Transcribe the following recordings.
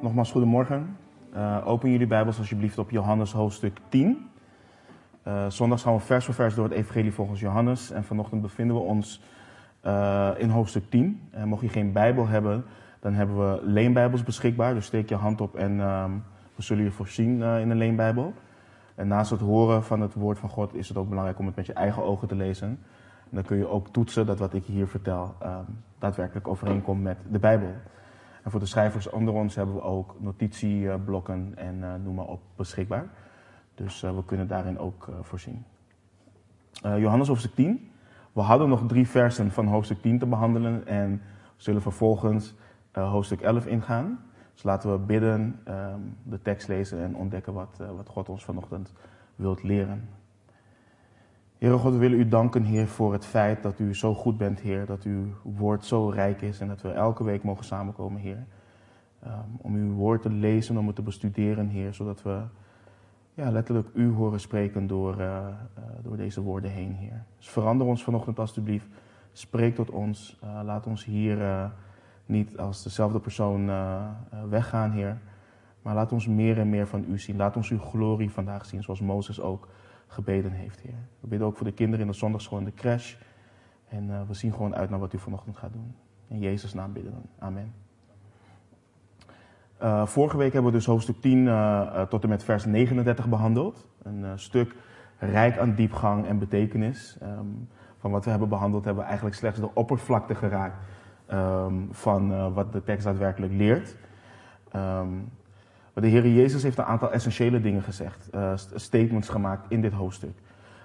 Nogmaals, goedemorgen. Uh, open jullie Bijbels alsjeblieft op Johannes hoofdstuk 10. Uh, zondags gaan we vers voor vers door het Evangelie volgens Johannes. En vanochtend bevinden we ons uh, in hoofdstuk 10. En mocht je geen Bijbel hebben, dan hebben we leenbijbels beschikbaar. Dus steek je hand op en um, we zullen je voorzien in een leenbijbel. En naast het horen van het woord van God is het ook belangrijk om het met je eigen ogen te lezen. En dan kun je ook toetsen dat wat ik hier vertel um, daadwerkelijk overeenkomt met de Bijbel. En voor de schrijvers onder ons hebben we ook notitieblokken en uh, noem maar op beschikbaar. Dus uh, we kunnen daarin ook uh, voorzien. Johannes hoofdstuk 10. We hadden nog drie versen van hoofdstuk 10 te behandelen en zullen vervolgens hoofdstuk 11 ingaan. Dus laten we bidden, um, de tekst lezen en ontdekken wat, wat God ons vanochtend wilt leren. Heere God, we willen u danken, Heer, voor het feit dat u zo goed bent, Heer. Dat uw woord zo rijk is en dat we elke week mogen samenkomen, Heer. Um, om uw woord te lezen, om het te bestuderen, Heer. Zodat we ja, letterlijk u horen spreken door, uh, uh, door deze woorden heen, Heer. Dus verander ons vanochtend alstublieft. Spreek tot ons. Uh, laat ons hier niet als dezelfde persoon weggaan, Heer. Maar laat ons meer en meer van u zien. Laat ons uw glorie vandaag zien, zoals Mozes ook gebeden heeft, Heer. We bidden ook voor de kinderen in de zondagschool en de crash. En uh, we zien gewoon uit naar wat u vanochtend gaat doen. In Jezus' naam bidden. Amen. Uh, vorige week hebben we dus hoofdstuk 10 uh, tot en met vers 39 behandeld. Een stuk rijk aan diepgang en betekenis. Um, van wat we hebben behandeld hebben we eigenlijk slechts de oppervlakte geraakt um, van wat de tekst daadwerkelijk leert. Um, maar de Heer Jezus heeft een aantal essentiële dingen gezegd, uh, statements gemaakt in dit hoofdstuk.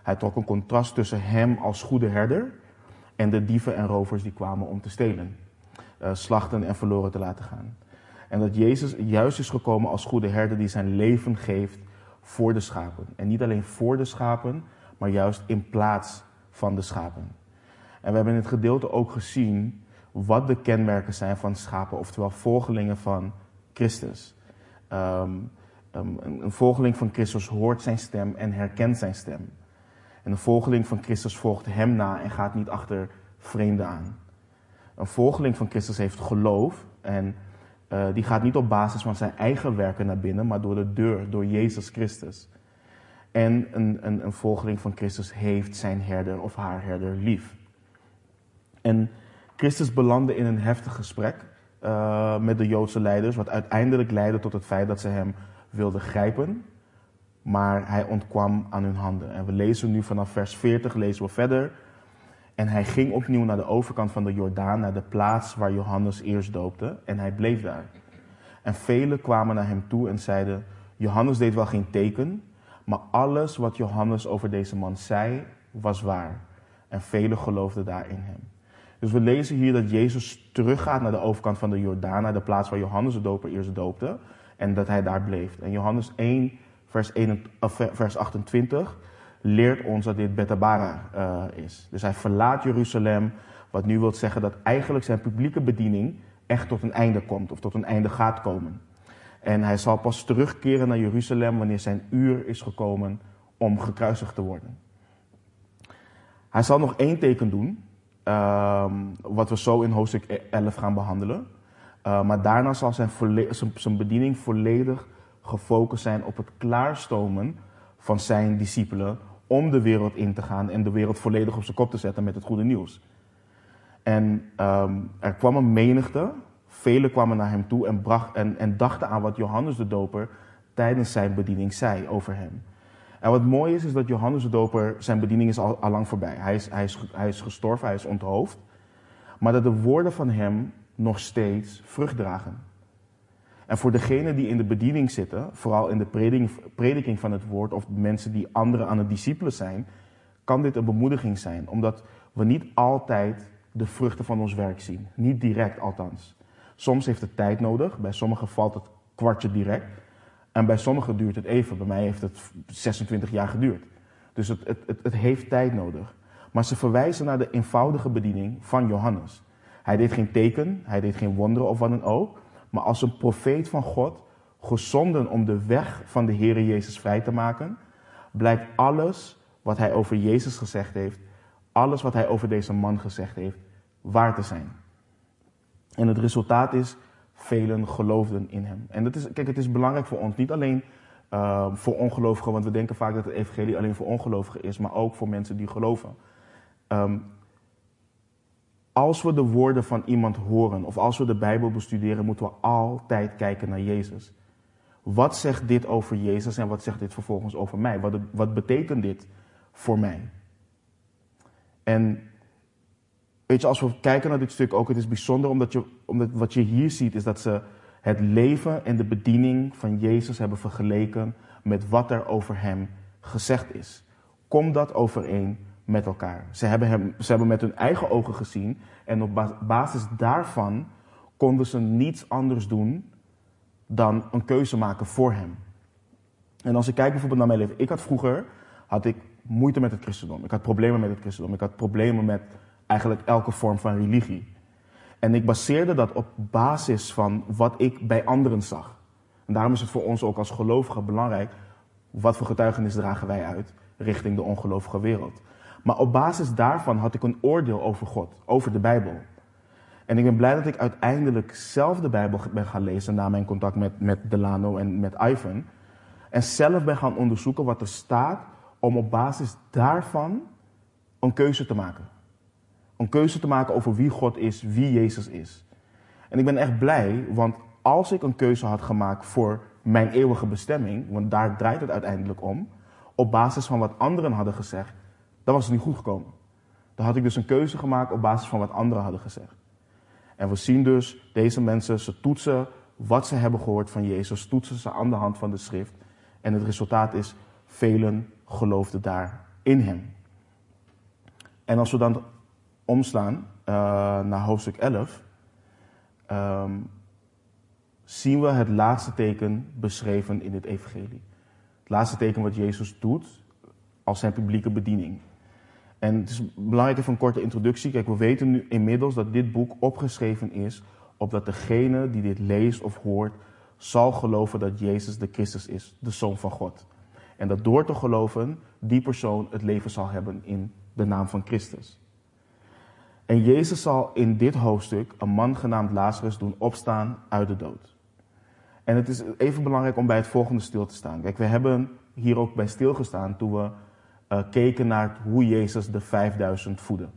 Hij trok een contrast tussen hem als goede herder en de dieven en rovers die kwamen om te stelen, uh, slachten en verloren te laten gaan. En dat Jezus juist is gekomen als goede herder die zijn leven geeft voor de schapen. En niet alleen voor de schapen, maar juist in plaats van de schapen. En we hebben in het gedeelte ook gezien wat de kenmerken zijn van schapen, oftewel volgelingen van Christus. Um, um, een, volgeling van Christus hoort zijn stem en herkent zijn stem. En een volgeling van Christus volgt hem na en gaat niet achter vreemden aan. Een volgeling van Christus heeft geloof en uh, die gaat niet op basis van zijn eigen werken naar binnen, maar door de deur, door Jezus Christus. En een, een, een volgeling van Christus heeft zijn herder of haar herder lief. En Christus belandde in een heftig gesprek uh, met de Joodse leiders, wat uiteindelijk leidde tot het feit dat ze hem wilden grijpen, maar hij ontkwam aan hun handen. En we lezen nu vanaf vers 40, lezen we verder. En hij ging opnieuw naar de overkant van de Jordaan, naar de plaats waar Johannes eerst doopte, en hij bleef daar. En velen kwamen naar hem toe en zeiden: Johannes deed wel geen teken, maar alles wat Johannes over deze man zei, was waar. En velen geloofden daar in hem. Dus we lezen hier dat Jezus teruggaat naar de overkant van de Jordaan, naar de plaats waar Johannes de Doper eerst doopte. En dat hij daar bleef. En Johannes 1, vers, 1, vers 28 leert ons dat dit Betabara uh, is. Dus hij verlaat Jeruzalem, wat nu wil zeggen dat eigenlijk zijn publieke bediening echt tot een einde komt, of tot een einde gaat komen. En hij zal pas terugkeren naar Jeruzalem wanneer zijn uur is gekomen om gekruisigd te worden. Hij zal nog één teken doen, Um, wat we zo in hoofdstuk 11 gaan behandelen. Uh, maar daarna zal zijn, zijn, bediening volledig gefocust zijn op het klaarstomen van zijn discipelen om de wereld in te gaan en de wereld volledig op zijn kop te zetten met het goede nieuws. En um, er kwam een menigte, velen kwamen naar hem toe en, bracht, en dachten aan wat Johannes de Doper tijdens zijn bediening zei over hem. En wat mooi is, is dat Johannes de Doper, zijn bediening is al, lang voorbij. Hij is, hij, is, hij is gestorven, hij is onthoofd. Maar dat de woorden van hem nog steeds vrucht dragen. En voor degenen die in de bediening zitten, vooral in de prediking, prediking van het woord of mensen die anderen aan het discipelen zijn, kan dit een bemoediging zijn. Omdat we niet altijd de vruchten van ons werk zien. Niet direct althans. Soms heeft het tijd nodig, bij sommigen valt het kwartje direct. En bij sommigen duurt het even. Bij mij heeft het 26 jaar geduurd. Dus het, het, het, het, heeft tijd nodig. Maar ze verwijzen naar de eenvoudige bediening van Johannes. Hij deed geen teken, hij deed geen wonderen of wat dan ook. Maar als een profeet van God, gezonden om de weg van de Heere Jezus vrij te maken, blijkt alles wat hij over Jezus gezegd heeft, alles wat hij over deze man gezegd heeft, waar te zijn. En het resultaat is velen geloofden in hem. En dat is, kijk, het is belangrijk voor ons, niet alleen uh, voor ongelovigen, want we denken vaak dat het evangelie alleen voor ongelovigen is, maar ook voor mensen die geloven. Um, als we de woorden van iemand horen of als we de Bijbel bestuderen, moeten we altijd kijken naar Jezus. Wat zegt dit over Jezus en wat zegt dit vervolgens over mij? Wat, wat betekent dit voor mij? En weet je, als we kijken naar dit stuk ook, het is bijzonder omdat, je, omdat wat je hier ziet is dat ze het leven en de bediening van Jezus hebben vergeleken met wat er over hem gezegd is. Komt dat overeen met elkaar? Ze hebben, hem, ze hebben met hun eigen ogen gezien en op basis daarvan konden ze niets anders doen dan een keuze maken voor hem. En als ik kijk bijvoorbeeld naar mijn leven, ik had vroeger had ik moeite met het christendom. Ik had problemen met het christendom. Ik had problemen met eigenlijk elke vorm van religie. En ik baseerde dat op basis van wat ik bij anderen zag. En daarom is het voor ons ook als gelovigen belangrijk, wat voor getuigenis dragen wij uit richting de ongelovige wereld. Maar op basis daarvan had ik een oordeel over God, over de Bijbel. En ik ben blij dat ik uiteindelijk zelf de Bijbel ben gaan lezen na mijn contact met, met Delano en met Ivan. En zelf ben gaan onderzoeken wat er staat om op basis daarvan een keuze te maken. Een keuze te maken over wie God is, wie Jezus is. En ik ben echt blij, want als ik een keuze had gemaakt voor mijn eeuwige bestemming, want daar draait het uiteindelijk om, op basis van wat anderen hadden gezegd, dan was het niet goed gekomen. Dan had ik dus een keuze gemaakt op basis van wat anderen hadden gezegd. En we zien dus deze mensen, ze toetsen wat ze hebben gehoord van Jezus, toetsen ze aan de hand van de schrift. En het resultaat is, velen geloofden daar in hem. En als we dan omslaan uh, naar hoofdstuk 11, um, zien we het laatste teken beschreven in het evangelie. Het laatste teken wat Jezus doet als zijn publieke bediening. En het is belangrijk even een korte introductie. Kijk, we weten nu inmiddels dat dit boek opgeschreven is opdat degene die dit leest of hoort zal geloven dat Jezus de Christus is, de Zoon van God. En dat door te geloven, die persoon het leven zal hebben in de naam van Christus. En Jezus zal in dit hoofdstuk een man genaamd Lazarus doen opstaan uit de dood. En het is even belangrijk om bij het volgende stil te staan. Kijk, we hebben hier ook bij stilgestaan toen we uh, keken naar hoe Jezus de 5000 voedde.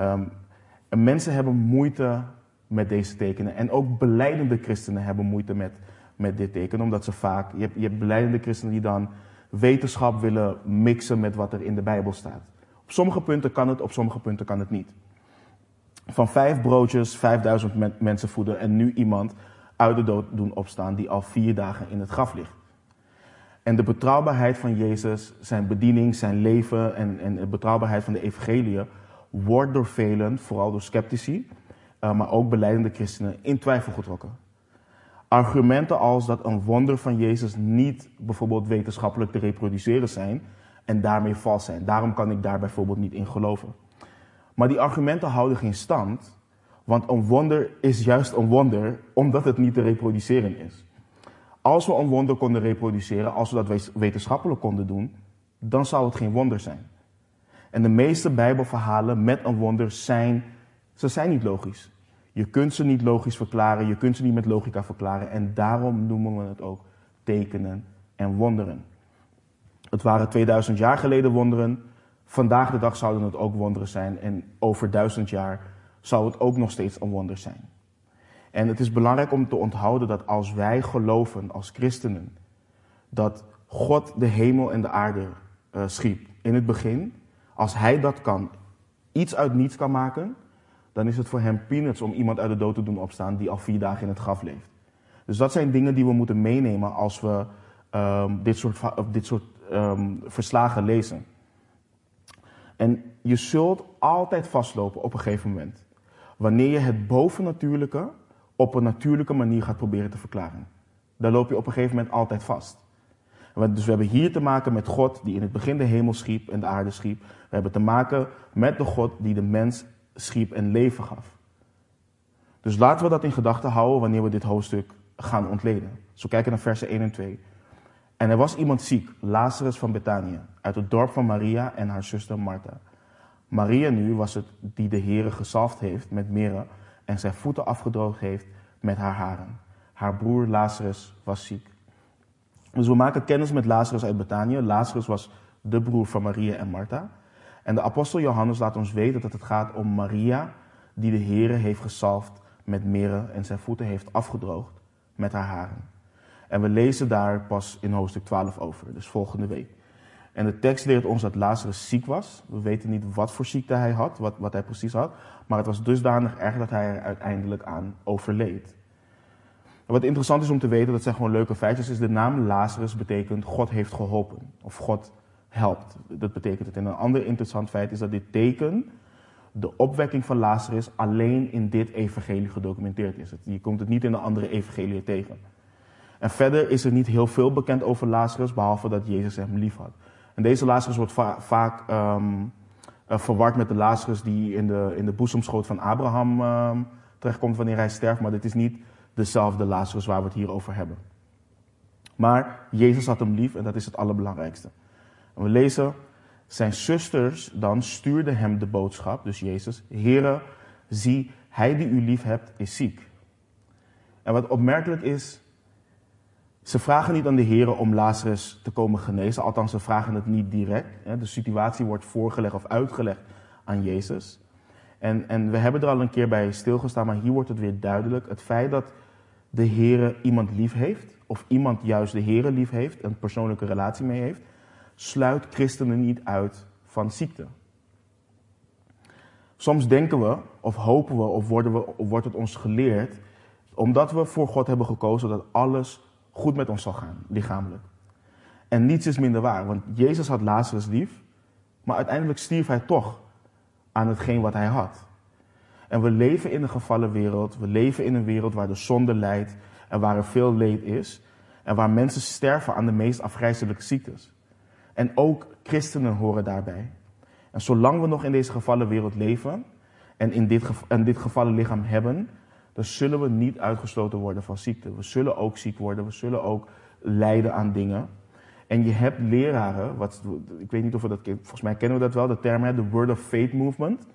Um, mensen hebben moeite met deze tekenen. En ook beleidende christenen hebben moeite met, met dit teken, omdat ze vaak, je hebt, je hebt beleidende christenen die dan wetenschap willen mixen met wat er in de Bijbel staat. Op sommige punten kan het, op sommige punten kan het niet. Van vijf broodjes 5000 mensen voeden en nu iemand uit de dood doen opstaan die al vier dagen in het graf ligt. En de betrouwbaarheid van Jezus, zijn bediening, zijn leven en, en de betrouwbaarheid van de evangelie wordt door velen, vooral door sceptici, uh, maar ook beleidende christenen, in twijfel getrokken. Argumenten als dat een wonder van Jezus niet bijvoorbeeld wetenschappelijk te reproduceren zijn en daarmee vals zijn. Daarom kan ik daar bijvoorbeeld niet in geloven. Maar die argumenten houden geen stand, want een wonder is juist een wonder omdat het niet te reproduceren is. Als we een wonder konden reproduceren, als we dat wetenschappelijk konden doen, dan zou het geen wonder zijn. En de meeste Bijbelverhalen met een wonder zijn, ze zijn niet logisch. Je kunt ze niet logisch verklaren, je kunt ze niet met logica verklaren en daarom noemen we het ook tekenen en wonderen. Het waren 2000 jaar geleden wonderen, vandaag de dag zouden het ook wonderen zijn en over duizend jaar zou het ook nog steeds een wonder zijn. En het is belangrijk om te onthouden dat als wij geloven als christenen dat God de hemel en de aarde uh, schiep in het begin, als Hij dat kan, iets uit niets kan maken, dan is het voor Hem peanuts om iemand uit de dood te doen opstaan die al vier dagen in het graf leeft. Dus dat zijn dingen die we moeten meenemen als we um, dit soort, dit soort um, verslagen lezen. En je zult altijd vastlopen op een gegeven moment. Wanneer je het bovennatuurlijke op een natuurlijke manier gaat proberen te verklaren. Dan loop je op een gegeven moment altijd vast. Dus we hebben hier te maken met God die in het begin de hemel schiep en de aarde schiep. We hebben te maken met de God die de mens schiep en leven gaf. Dus laten we dat in gedachten houden wanneer we dit hoofdstuk gaan ontleden. Zo kijken naar versen 1 en 2. En er was iemand ziek, Lazarus van Betanië, uit het dorp van Maria en haar zuster Martha. Maria nu was het die de Heere gezalfd heeft met meren en zijn voeten afgedroogd heeft met haar haren. Haar broer Lazarus was ziek. Dus we maken kennis met Lazarus uit Betanië. Lazarus was de broer van Maria en Martha. En de apostel Johannes laat ons weten dat het gaat om Maria, die de Here heeft gesalfd met mirre en zijn voeten heeft afgedroogd met haar haren. En we lezen daar pas in hoofdstuk 12 over, dus volgende week. En de tekst leert ons dat Lazarus ziek was. We weten niet wat voor ziekte hij had, wat, wat hij precies had. Maar het was dusdanig erg dat hij er uiteindelijk aan overleed. wat interessant is om te weten, dat zijn gewoon leuke feitjes, is de naam Lazarus betekent God heeft geholpen. Of God helpt. Dat betekent het. En een ander interessant feit is dat dit teken, de opwekking van Lazarus, alleen in dit evangelie gedocumenteerd is. Je komt het niet in de andere evangelie tegen. En verder is er niet heel veel bekend over Lazarus, behalve dat Jezus hem lief had. En deze Lazarus wordt vaak um, verward met de Lazarus die in de, in de boezemschoot van Abraham um, terechtkomt wanneer hij sterft. Maar dit is niet dezelfde Lazarus waar we het hier over hebben. Maar Jezus had hem lief en dat is het allerbelangrijkste. We lezen, zijn zusters dan stuurden hem de boodschap, dus Jezus, Heere, zie, hij die u lief hebt is ziek. En wat opmerkelijk is, ze vragen niet aan de heren om Lazarus te komen genezen, althans ze vragen het niet direct. De situatie wordt voorgelegd of uitgelegd aan Jezus. En, en we hebben er al een keer bij stilgestaan, maar hier wordt het weer duidelijk. Het feit dat de Heere iemand lief heeft, of iemand juist de Heere lief heeft, een persoonlijke relatie mee heeft, sluit christenen niet uit van ziekte. Soms denken we, of hopen we, of, worden we, of wordt het ons geleerd, omdat we voor God hebben gekozen dat alles goed met ons zal gaan, lichamelijk. En niets is minder waar, want Jezus had Lazarus lief, maar uiteindelijk stierf hij toch aan hetgeen wat hij had. En we leven in een gevallen wereld, we leven in een wereld waar de zonde leidt en waar er veel leed is en waar mensen sterven aan de meest afgrijzelijke ziektes. En ook christenen horen daarbij. En zolang we nog in deze gevallen wereld leven en in dit, en dit gevallen lichaam hebben, dan zullen we niet uitgesloten worden van ziekte. We zullen ook ziek worden, we zullen ook lijden aan dingen. En je hebt leraren, wat, ik weet niet of we dat volgens mij kennen we dat wel, de term, de Word of Faith Movement.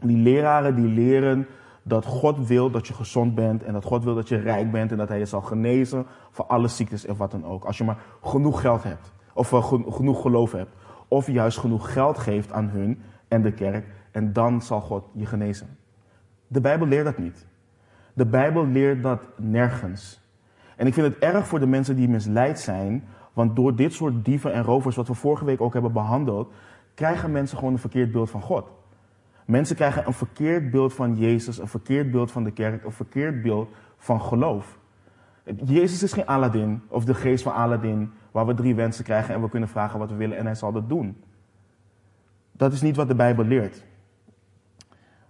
Die leraren die leren dat God wil dat je gezond bent en dat God wil dat je rijk bent en dat Hij je zal genezen voor alle ziektes en wat dan ook. Als je maar genoeg geld hebt, of uh, genoeg geloof hebt, of juist genoeg geld geeft aan hun en de kerk, en dan zal God je genezen. De Bijbel leert dat niet. De Bijbel leert dat nergens. En ik vind het erg voor de mensen die misleid zijn, want door dit soort dieven en rovers, wat we vorige week ook hebben behandeld, krijgen mensen gewoon een verkeerd beeld van God. Mensen krijgen een verkeerd beeld van Jezus, een verkeerd beeld van de kerk, een verkeerd beeld van geloof. Jezus is geen Aladdin of de geest van Aladdin, waar we drie wensen krijgen en we kunnen vragen wat we willen en hij zal dat doen. Dat is niet wat de Bijbel leert.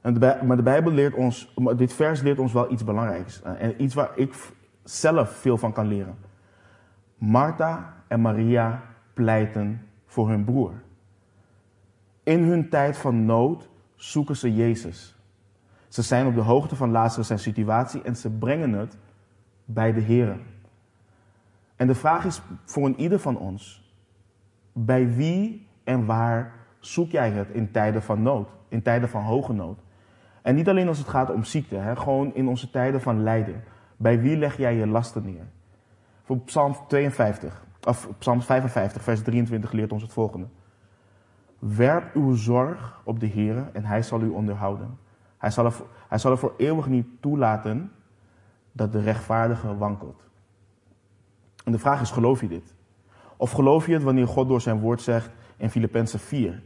Maar de Bijbel leert ons, dit vers leert ons wel iets belangrijks. Eh, en iets waar ik zelf veel van kan leren. Martha en Maria pleiten voor hun broer. In hun tijd van nood zoeken ze Jezus. Ze zijn op de hoogte van Lazarus zijn situatie en ze brengen het bij de Heer. En de vraag is voor een ieder van ons: bij wie en waar zoek jij het in tijden van nood, in tijden van hoge nood? En niet alleen als het gaat om ziekte, hè, gewoon in onze tijden van lijden. Bij wie leg jij je lasten neer? Voor Psalm 52, of Psalm 55, vers 23 leert ons het volgende. Werp uw zorg op de Heer en hij zal u onderhouden. Hij zal, er, hij zal voor eeuwig niet toelaten dat de rechtvaardige wankelt. En de vraag is, geloof je dit? Of geloof je het wanneer God door zijn woord zegt in Filippenzen 4,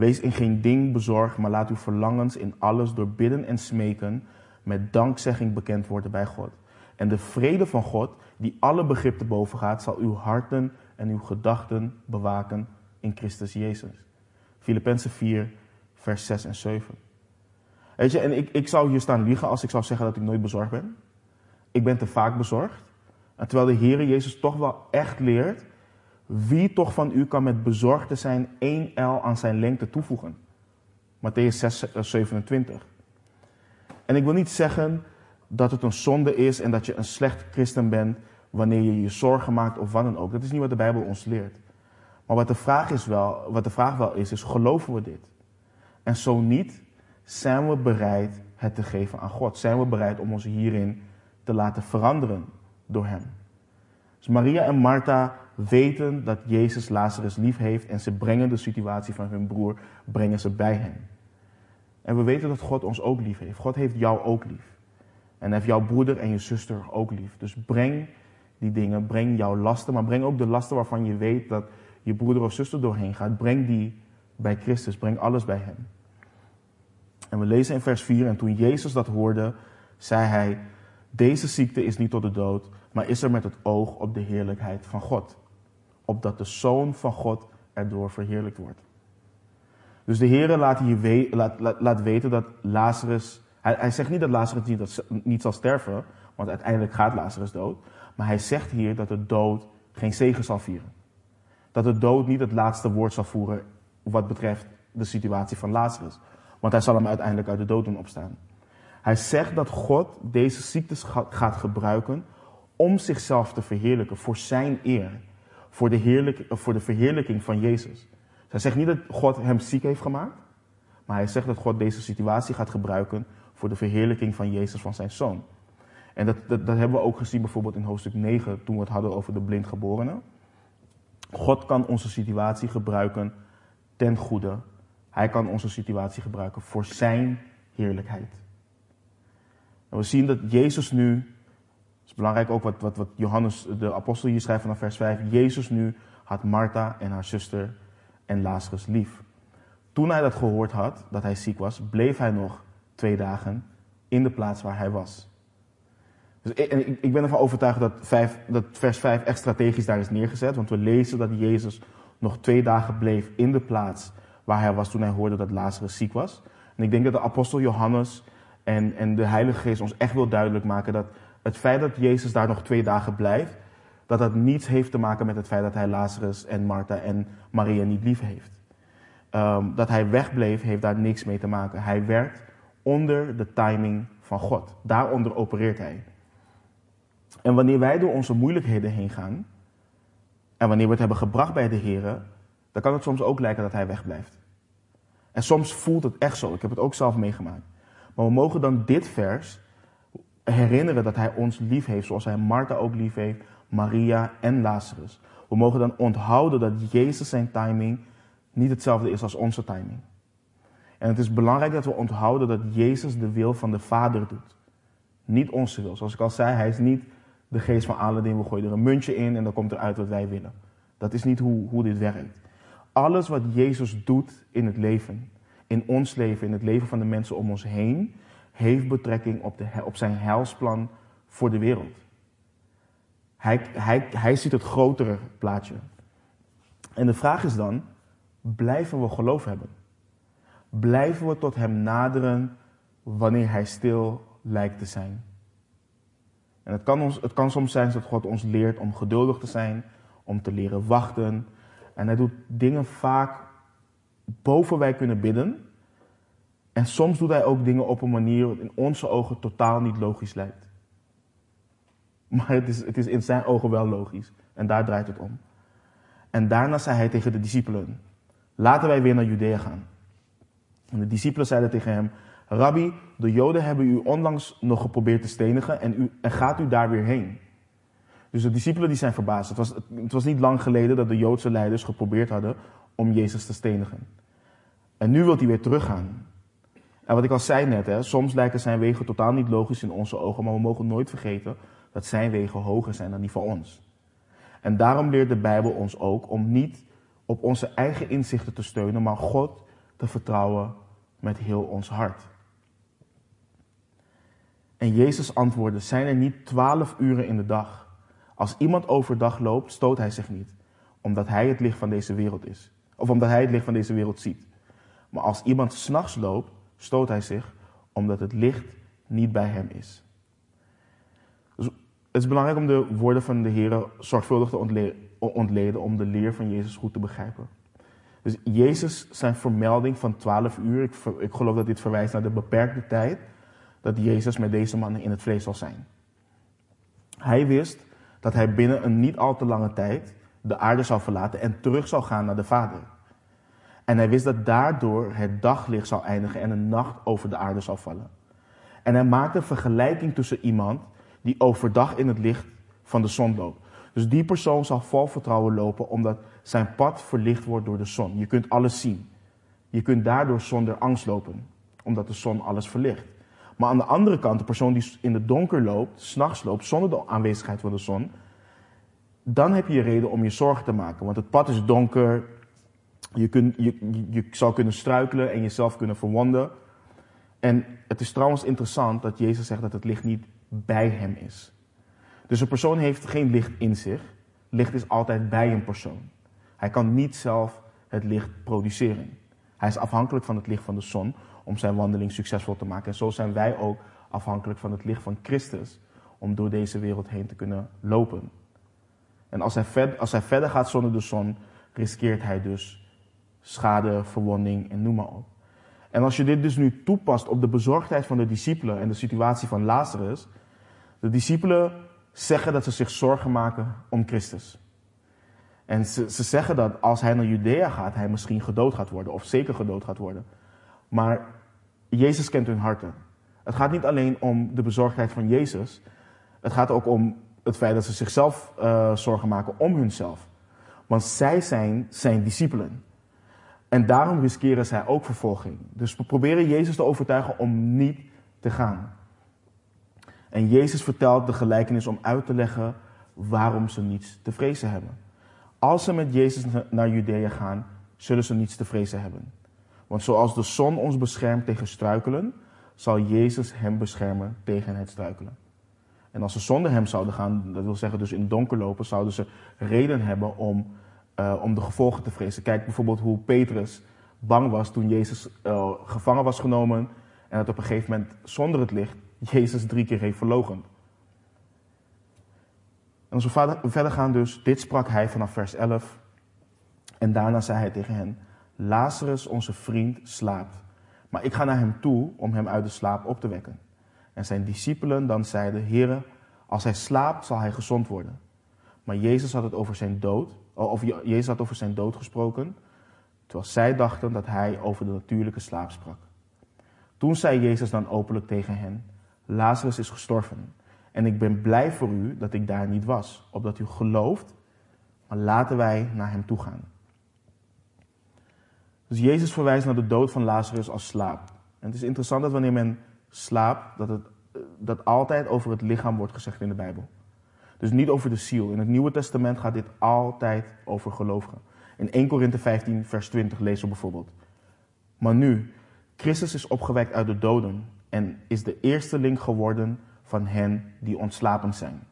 Wees in geen ding bezorgd, maar laat uw verlangens in alles door bidden en smeken met dankzegging bekend worden bij God. En de vrede van God, die alle begrip te boven gaat, zal uw harten en uw gedachten bewaken in Christus Jezus. Filippenzen 4, vers 6 en 7. Weet je, en ik, ik zou hier staan liegen als ik zou zeggen dat ik nooit bezorgd ben. Ik ben te vaak bezorgd. En terwijl de Heer Jezus toch wel echt leert wie toch van u kan met bezorgde zijn één L aan zijn lengte toevoegen? Matthäus 6, 27. Eh, en ik wil niet zeggen dat het een zonde is en dat je een slecht christen bent wanneer je je zorgen maakt of wat dan ook. Dat is niet wat de Bijbel ons leert. Maar wat de vraag, is wel, wat de vraag wel is, is geloven we dit? En zo niet, zijn we bereid het te geven aan God? Zijn we bereid om ons hierin te laten veranderen door Hem? Dus Maria en Martha weten dat Jezus Lazarus lief heeft en ze brengen de situatie van hun broer brengen ze bij hem. En we weten dat God ons ook lief heeft. God heeft jou ook lief. En heeft jouw broeder en je zuster ook lief. Dus breng die dingen, breng jouw lasten, maar breng ook de lasten waarvan je weet dat je broeder of zuster doorheen gaat. Breng die bij Christus, breng alles bij Hem. En we lezen in vers 4, en toen Jezus dat hoorde, zei hij, deze ziekte is niet tot de dood, maar is er met het oog op de heerlijkheid van God. Opdat de Zoon van God erdoor verheerlijkt wordt. Dus de Heer laat, hier laat, laat, weten dat Lazarus. Hij, zegt niet dat Lazarus niet, niet zal sterven, want uiteindelijk gaat Lazarus dood. Maar hij zegt hier dat de dood geen zegen zal vieren. Dat de dood niet het laatste woord zal voeren wat betreft de situatie van Lazarus. Want hij zal hem uiteindelijk uit de dood doen opstaan. Hij zegt dat God deze ziektes gaat gebruiken om zichzelf te verheerlijken voor zijn eer. Voor de, heerlijk, voor de verheerlijking van Jezus. Hij zegt niet dat God hem ziek heeft gemaakt. Maar hij zegt dat God deze situatie gaat gebruiken voor de verheerlijking van Jezus, van zijn zoon. En dat, dat, dat hebben we ook gezien bijvoorbeeld in hoofdstuk 9 toen we het hadden over de blindgeborene. God kan onze situatie gebruiken ten goede. Hij kan onze situatie gebruiken voor zijn heerlijkheid. En we zien dat Jezus nu, is belangrijk ook wat, wat, wat Johannes, de apostel hier schrijft vanaf vers 5, Jezus nu had Martha en haar zuster en Lazarus lief. Toen hij dat gehoord had, dat hij ziek was, bleef hij nog twee dagen in de plaats waar hij was. Dus ik, ik ben ervan overtuigd dat, vijf, dat vers 5 echt strategisch daar is neergezet. Want we lezen dat Jezus nog twee dagen bleef in de plaats waar hij was toen hij hoorde dat Lazarus ziek was. En ik denk dat de apostel Johannes en, en de Heilige Geest ons echt wil duidelijk maken dat het feit dat Jezus daar nog twee dagen blijft, dat dat niets heeft te maken met het feit dat hij Lazarus en Martha en Maria niet lief heeft. Um, dat hij wegbleef, heeft daar niks mee te maken. Hij werkt onder de timing van God. Daaronder opereert hij. En wanneer wij door onze moeilijkheden heen gaan, en wanneer we het hebben gebracht bij de Heer, dan kan het soms ook lijken dat Hij wegblijft. En soms voelt het echt zo. Ik heb het ook zelf meegemaakt. Maar we mogen dan dit vers herinneren dat Hij ons lief heeft, zoals Hij Martha ook lief heeft, Maria en Lazarus. We mogen dan onthouden dat Jezus zijn timing niet hetzelfde is als onze timing. En het is belangrijk dat we onthouden dat Jezus de wil van de Vader doet. Niet onze wil. Zoals ik al zei, hij is niet de geest van Aladdin. We gooien er een muntje in en dan komt eruit wat wij willen. Dat is niet hoe, hoe dit werkt. Alles wat Jezus doet in het leven, in ons leven, in het leven van de mensen om ons heen, heeft betrekking op, de, op zijn heilsplan voor de wereld. Hij, hij, hij ziet het grotere plaatje. En de vraag is dan, blijven we geloof hebben? Blijven we tot Hem naderen wanneer Hij stil lijkt te zijn? En het kan, ons, het kan soms zijn dat God ons leert om geduldig te zijn, om te leren wachten. En Hij doet dingen vaak boven wij kunnen bidden. En soms doet Hij ook dingen op een manier wat in onze ogen totaal niet logisch lijkt. Maar het is, het is in zijn ogen wel logisch. En daar draait het om. En daarna zei hij tegen de discipelen: Laten wij weer naar Judea gaan. En de discipelen zeiden tegen hem: Rabbi, de Joden hebben u onlangs nog geprobeerd te stenigen en, u, en gaat u daar weer heen? Dus de discipelen die zijn verbaasd. Het was, het was niet lang geleden dat de Joodse leiders geprobeerd hadden om Jezus te stenigen. En nu wil hij weer teruggaan. En wat ik al zei net, hè, soms lijken zijn wegen totaal niet logisch in onze ogen, maar we mogen nooit vergeten dat zijn wegen hoger zijn dan die van ons. En daarom leert de Bijbel ons ook om niet op onze eigen inzichten te steunen, maar God te vertrouwen met heel ons hart. En Jezus antwoordde: Zijn er niet twaalf uren in de dag? Als iemand overdag loopt, stoot hij zich niet, omdat hij het licht van deze wereld is. Of omdat hij het licht van deze wereld ziet. Maar als iemand s'nachts loopt, stoot hij zich, omdat het licht niet bij hem is. Dus het is belangrijk om de woorden van de Heer zorgvuldig te ontleden om de leer van Jezus goed te begrijpen. Dus Jezus, zijn vermelding van 12 uur, ik, ik geloof dat dit verwijst naar de beperkte tijd dat Jezus met deze mannen in het vlees zal zijn. Hij wist dat hij binnen een niet al te lange tijd de aarde zou verlaten en terug zou gaan naar de Vader. En hij wist dat daardoor het daglicht zou eindigen en een nacht over de aarde zou vallen. En hij maakt een vergelijking tussen iemand die overdag in het licht van de zon loopt. Dus die persoon zal vol vertrouwen lopen omdat zijn pad verlicht wordt door de zon. Je kunt alles zien. Je kunt daardoor zonder angst lopen, omdat de zon alles verlicht. Maar aan de andere kant, de persoon die in het donker loopt, s'nachts loopt, zonder de aanwezigheid van de zon, dan heb je reden om je zorgen te maken. Want het pad is donker, je, je, zou kunnen struikelen en jezelf kunnen verwonden. En het is trouwens interessant dat Jezus zegt dat het licht niet bij hem is. Dus een persoon heeft geen licht in zich. Licht is altijd bij een persoon. Hij kan niet zelf het licht produceren. Hij is afhankelijk van het licht van de zon om zijn wandeling succesvol te maken. En zo zijn wij ook afhankelijk van het licht van Christus om door deze wereld heen te kunnen lopen. En als hij, als hij verder gaat zonder de zon, riskeert hij dus schade, verwonding en noem maar op. En als je dit dus nu toepast op de bezorgdheid van de discipelen en de situatie van Lazarus, de discipelen zeggen dat ze zich zorgen maken om Christus. En ze, ze zeggen dat als hij naar Judea gaat, hij misschien gedood gaat worden, of zeker gedood gaat worden. Maar Jezus kent hun harten. Het gaat niet alleen om de bezorgdheid van Jezus, het gaat ook om het feit dat ze zichzelf uh, zorgen maken om hunzelf. Want zij zijn zijn discipelen. En daarom riskeren zij ook vervolging. Dus we proberen Jezus te overtuigen om niet te gaan. En Jezus vertelt de gelijkenis om uit te leggen waarom ze niets te vrezen hebben. Als ze met Jezus naar Judea gaan, zullen ze niets te vrezen hebben. Want zoals de zon ons beschermt tegen struikelen, zal Jezus hem beschermen tegen het struikelen. En als ze zonder hem zouden gaan, dat wil zeggen dus in donker lopen, zouden ze reden hebben om, uh, om de gevolgen te vrezen. Kijk bijvoorbeeld hoe Petrus bang was toen Jezus uh, gevangen was genomen en dat op een gegeven moment zonder het licht Jezus drie keer heeft verlogen. En als we verder gaan dus, dit sprak hij vanaf vers 11. En daarna zei hij tegen hen, Lazarus, onze vriend, slaapt. Maar ik ga naar hem toe om hem uit de slaap op te wekken. En zijn discipelen dan zeiden, Heere, als hij slaapt, zal hij gezond worden. Maar Jezus had het over zijn dood, of Jezus had over zijn dood gesproken, terwijl zij dachten dat hij over de natuurlijke slaap sprak. Toen zei Jezus dan openlijk tegen hen, Lazarus is gestorven. En ik ben blij voor u dat ik daar niet was, opdat u gelooft, maar laten wij naar hem toe gaan. Dus Jezus verwijst naar de dood van Lazarus als slaap. En het is interessant dat wanneer men slaapt, dat, het, dat altijd over het lichaam wordt gezegd in de Bijbel. Dus niet over de ziel. In het Nieuwe Testament gaat dit altijd over gelovigen. In 1 Korinthe 15, vers 20 lezen we bijvoorbeeld. Maar nu, Christus is opgewekt uit de doden en is de eersteling geworden van hen die ontslapen zijn.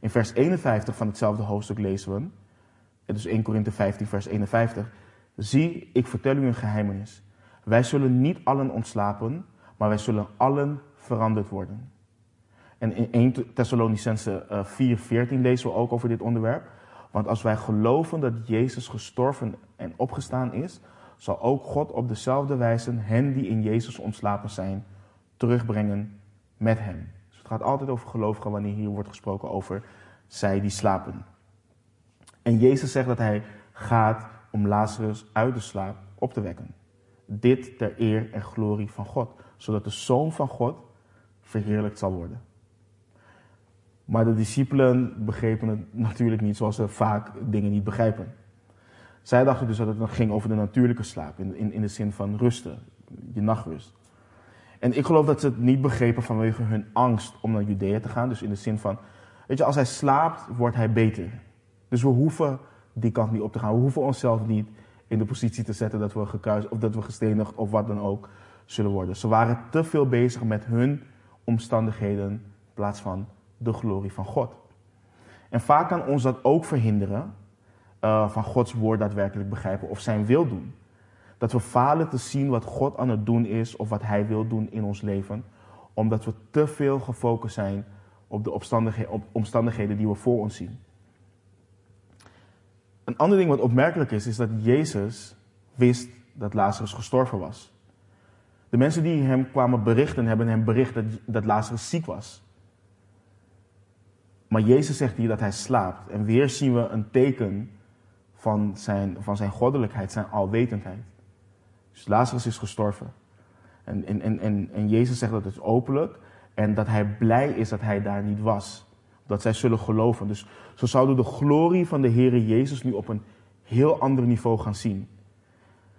In vers 51 van hetzelfde hoofdstuk lezen we, het is 1 Korinthe 15, vers 51. Zie, ik vertel u een geheimenis. Wij zullen niet allen ontslapen, maar wij zullen allen veranderd worden. En in 1 Thessalonicense 4, 14 lezen we ook over dit onderwerp. Want als wij geloven dat Jezus gestorven en opgestaan is, zal ook God op dezelfde wijze hen die in Jezus ontslapen zijn, terugbrengen met hem. Dus het gaat altijd over gelovigen wanneer hier wordt gesproken over zij die slapen. En Jezus zegt dat hij gaat om Lazarus uit de slaap op te wekken. Dit ter eer en glorie van God, zodat de Zoon van God verheerlijkt zal worden. Maar de discipelen begrepen het natuurlijk niet zoals ze vaak dingen niet begrijpen. Zij dachten dus dat het ging over de natuurlijke slaap, in, in, in de zin van rusten, je nachtrust. En ik geloof dat ze het niet begrepen vanwege hun angst om naar Judea te gaan. Dus in de zin van, weet je, als hij slaapt, wordt hij beter. Dus we hoeven die kant niet op te gaan. We hoeven onszelf niet in de positie te zetten dat we gekruist of dat we gestenigd of wat dan ook zullen worden. Ze waren te veel bezig met hun omstandigheden in plaats van de glorie van God. En vaak kan ons dat ook verhinderen uh, van Gods woord daadwerkelijk begrijpen of zijn wil doen. Dat we falen te zien wat God aan het doen is of wat Hij wil doen in ons leven, omdat we te veel gefocust zijn op de omstandigheden, op omstandigheden die we voor ons zien. Een ander ding wat opmerkelijk is, is dat Jezus wist dat Lazarus gestorven was. De mensen die hem kwamen berichten, hebben hem bericht dat Lazarus ziek was. Maar Jezus zegt hier dat hij slaapt. En weer zien we een teken van zijn, van zijn goddelijkheid, zijn alwetendheid. Dus Lazarus is gestorven. En, en, en, en, en Jezus zegt dat het openlijk en dat hij blij is dat hij daar niet was. Dat zij zullen geloven. Dus zo zouden de glorie van de Heere Jezus nu op een heel ander niveau gaan zien.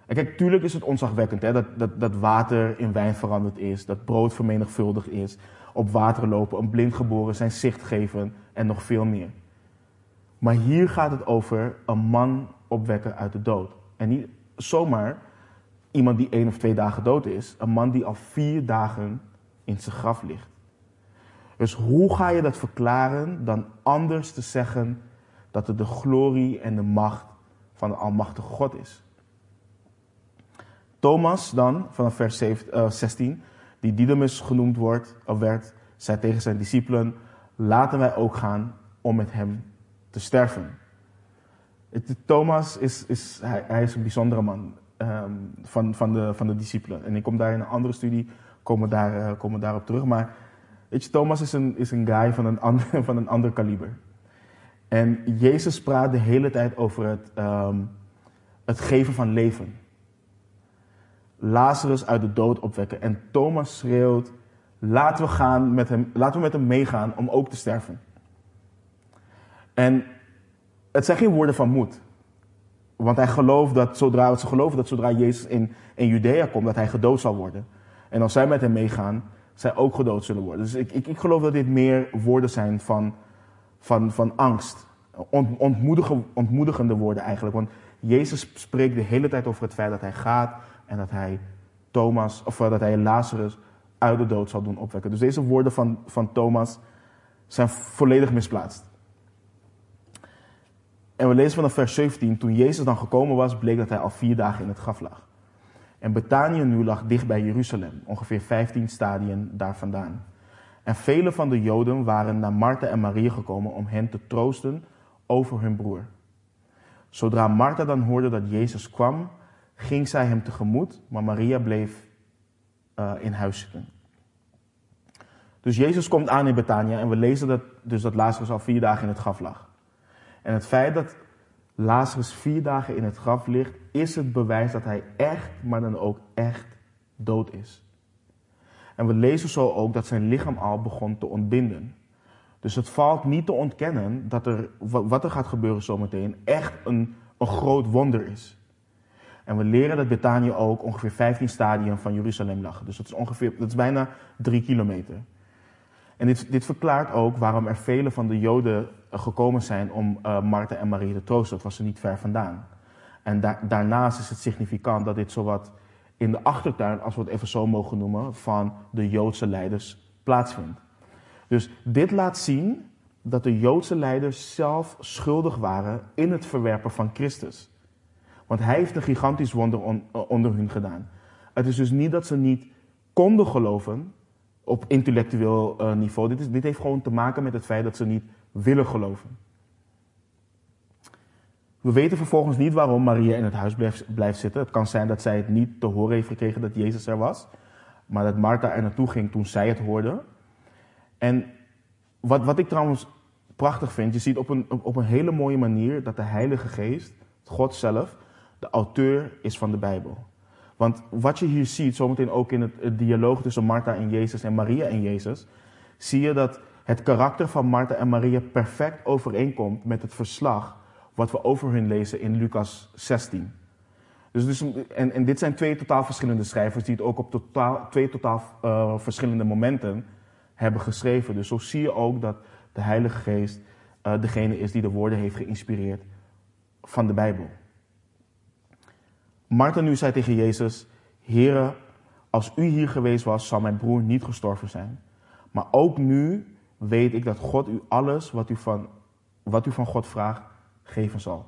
En kijk, tuurlijk is het onzagwekkend hè, dat, dat, dat water in wijn veranderd is, dat brood vermenigvuldigd is, op water lopen, een blind geboren, zijn zicht geven en nog veel meer. Maar hier gaat het over een man opwekken uit de dood. En niet zomaar iemand die één of twee dagen dood is, een man die al vier dagen in zijn graf ligt. Dus hoe ga je dat verklaren dan anders te zeggen dat het de glorie en de macht van de Almachtige God is? Thomas dan, vanaf vers 16, eh, die Didymus genoemd wordt, of werd, zei tegen zijn discipelen, laten wij ook gaan om met hem te sterven. Thomas is, is, hij, is een bijzondere man um, van, van, de, van de discipelen. En ik kom daar in een andere studie, komen daar, uh, komen daarop terug. Maar weet je, Thomas is een, is een guy van een, ander, van een ander kaliber. En Jezus praat de hele tijd over het, um, het geven van leven. Lazarus uit de dood opwekken. En Thomas schreeuwt: laten we, gaan met hem, laten we met hem meegaan om ook te sterven. En het zijn geen woorden van moed. Want hij gelooft dat zodra, ze geloven dat zodra Jezus in, in Judea komt, dat hij gedood zal worden. En als zij met hem meegaan, zij ook gedood zullen worden. Dus ik, ik, ik geloof dat dit meer woorden zijn van, van, van angst. ontmoedigende woorden eigenlijk. Want Jezus spreekt de hele tijd over het feit dat hij gaat en dat hij Thomas, of dat hij Lazarus uit de dood zal doen opwekken. Dus deze woorden van, van Thomas zijn volledig misplaatst. En we lezen vanaf vers 17, toen Jezus dan gekomen was, bleek dat hij al vier dagen in het graf lag. En Betanië nu lag dicht bij Jeruzalem, ongeveer 15 stadien daar vandaan. En vele van de Joden waren naar Martha en Maria gekomen om hen te troosten over hun broer. Zodra Martha dan hoorde dat Jezus kwam, ging zij hem tegemoet, maar Maria bleef uh, in huis zitten. Dus Jezus komt aan in Betania en we lezen dat, dus dat Lazarus al vier dagen in het graf lag. En het feit dat Lazarus vier dagen in het graf ligt, is het bewijs dat hij echt, maar dan ook echt dood is. En we lezen zo ook dat zijn lichaam al begon te ontbinden. Dus het valt niet te ontkennen dat er, wat er gaat gebeuren zometeen echt een, een groot wonder is. En we leren dat Betanië ook ongeveer 15 stadien van Jeruzalem lag. Dus dat is, ongeveer, dat is bijna drie kilometer. En dit, dit verklaart ook waarom er vele van de Joden gekomen zijn om uh, Martha en Marie te troosten. Dat was ze niet ver vandaan. En da daarnaast is het significant dat dit zowat in de achtertuin, als we het even zo mogen noemen, van de Joodse leiders plaatsvindt. Dus dit laat zien dat de Joodse leiders zelf schuldig waren in het verwerpen van Christus. Want hij heeft een gigantisch wonder on, uh, onder hun gedaan. Het is dus niet dat ze niet konden geloven op intellectueel uh, niveau. Dit, heeft gewoon te maken met het feit dat ze niet willen geloven. We weten vervolgens niet waarom Maria in het huis blijft, blijft, zitten. Het kan zijn dat zij het niet te horen heeft gekregen dat Jezus er was. Maar dat Martha er naartoe ging toen zij het hoorde. En wat, wat ik trouwens prachtig vind, je ziet op een, op een hele mooie manier dat de Heilige Geest, God zelf, de auteur is van de Bijbel. Want wat je hier ziet, zometeen ook in het, dialoog tussen Martha en Jezus en Maria en Jezus, zie je dat het karakter van Martha en Maria perfect overeenkomt met het verslag wat we over hun lezen in Lucas 16. Dus, dus, en, en dit zijn twee totaal verschillende schrijvers die het ook op totaal, twee totaal uh, verschillende momenten hebben geschreven. Dus zo zie je ook dat de Heilige Geest uh, degene is die de woorden heeft geïnspireerd van de Bijbel. Martha nu zei tegen Jezus: Heere, als u hier geweest was, zou mijn broer niet gestorven zijn. Maar ook nu weet ik dat God u alles wat u van, wat u van God vraagt, geven zal.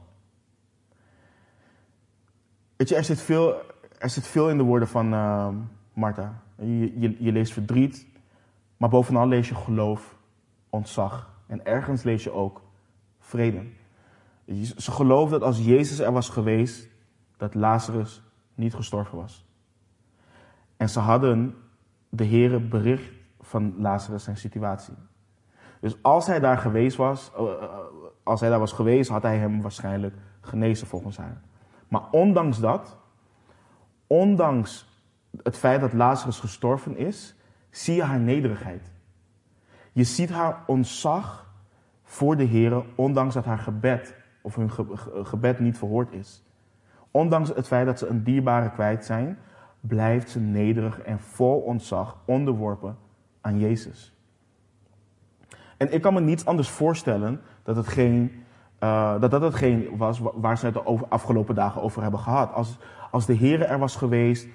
Weet je, er zit veel, er zit veel in de woorden van uh, Martha. Je, je, je leest verdriet, maar bovenal lees je geloof, ontzag. En ergens lees je ook vrede. Ze geloofde dat als Jezus er was geweest, dat Lazarus niet gestorven was. En ze hadden de Heere bericht van Lazarus zijn situatie. Dus als hij daar geweest was, eh, eh, als hij daar was geweest, had hij hem waarschijnlijk genezen volgens haar. Maar ondanks dat, ondanks het feit dat Lazarus gestorven is, zie je haar nederigheid. Je ziet haar ontzag voor de Heer, ondanks dat haar gebed of hun gebed niet verhoord is. Ondanks het feit dat ze een dierbare kwijt zijn, blijft ze nederig en vol ontzag onderworpen aan Jezus. En ik kan me niets anders voorstellen dat het geen, uh, dat dat hetgeen was waar ze het de afgelopen dagen over hebben gehad. Als, als de Heer er was geweest,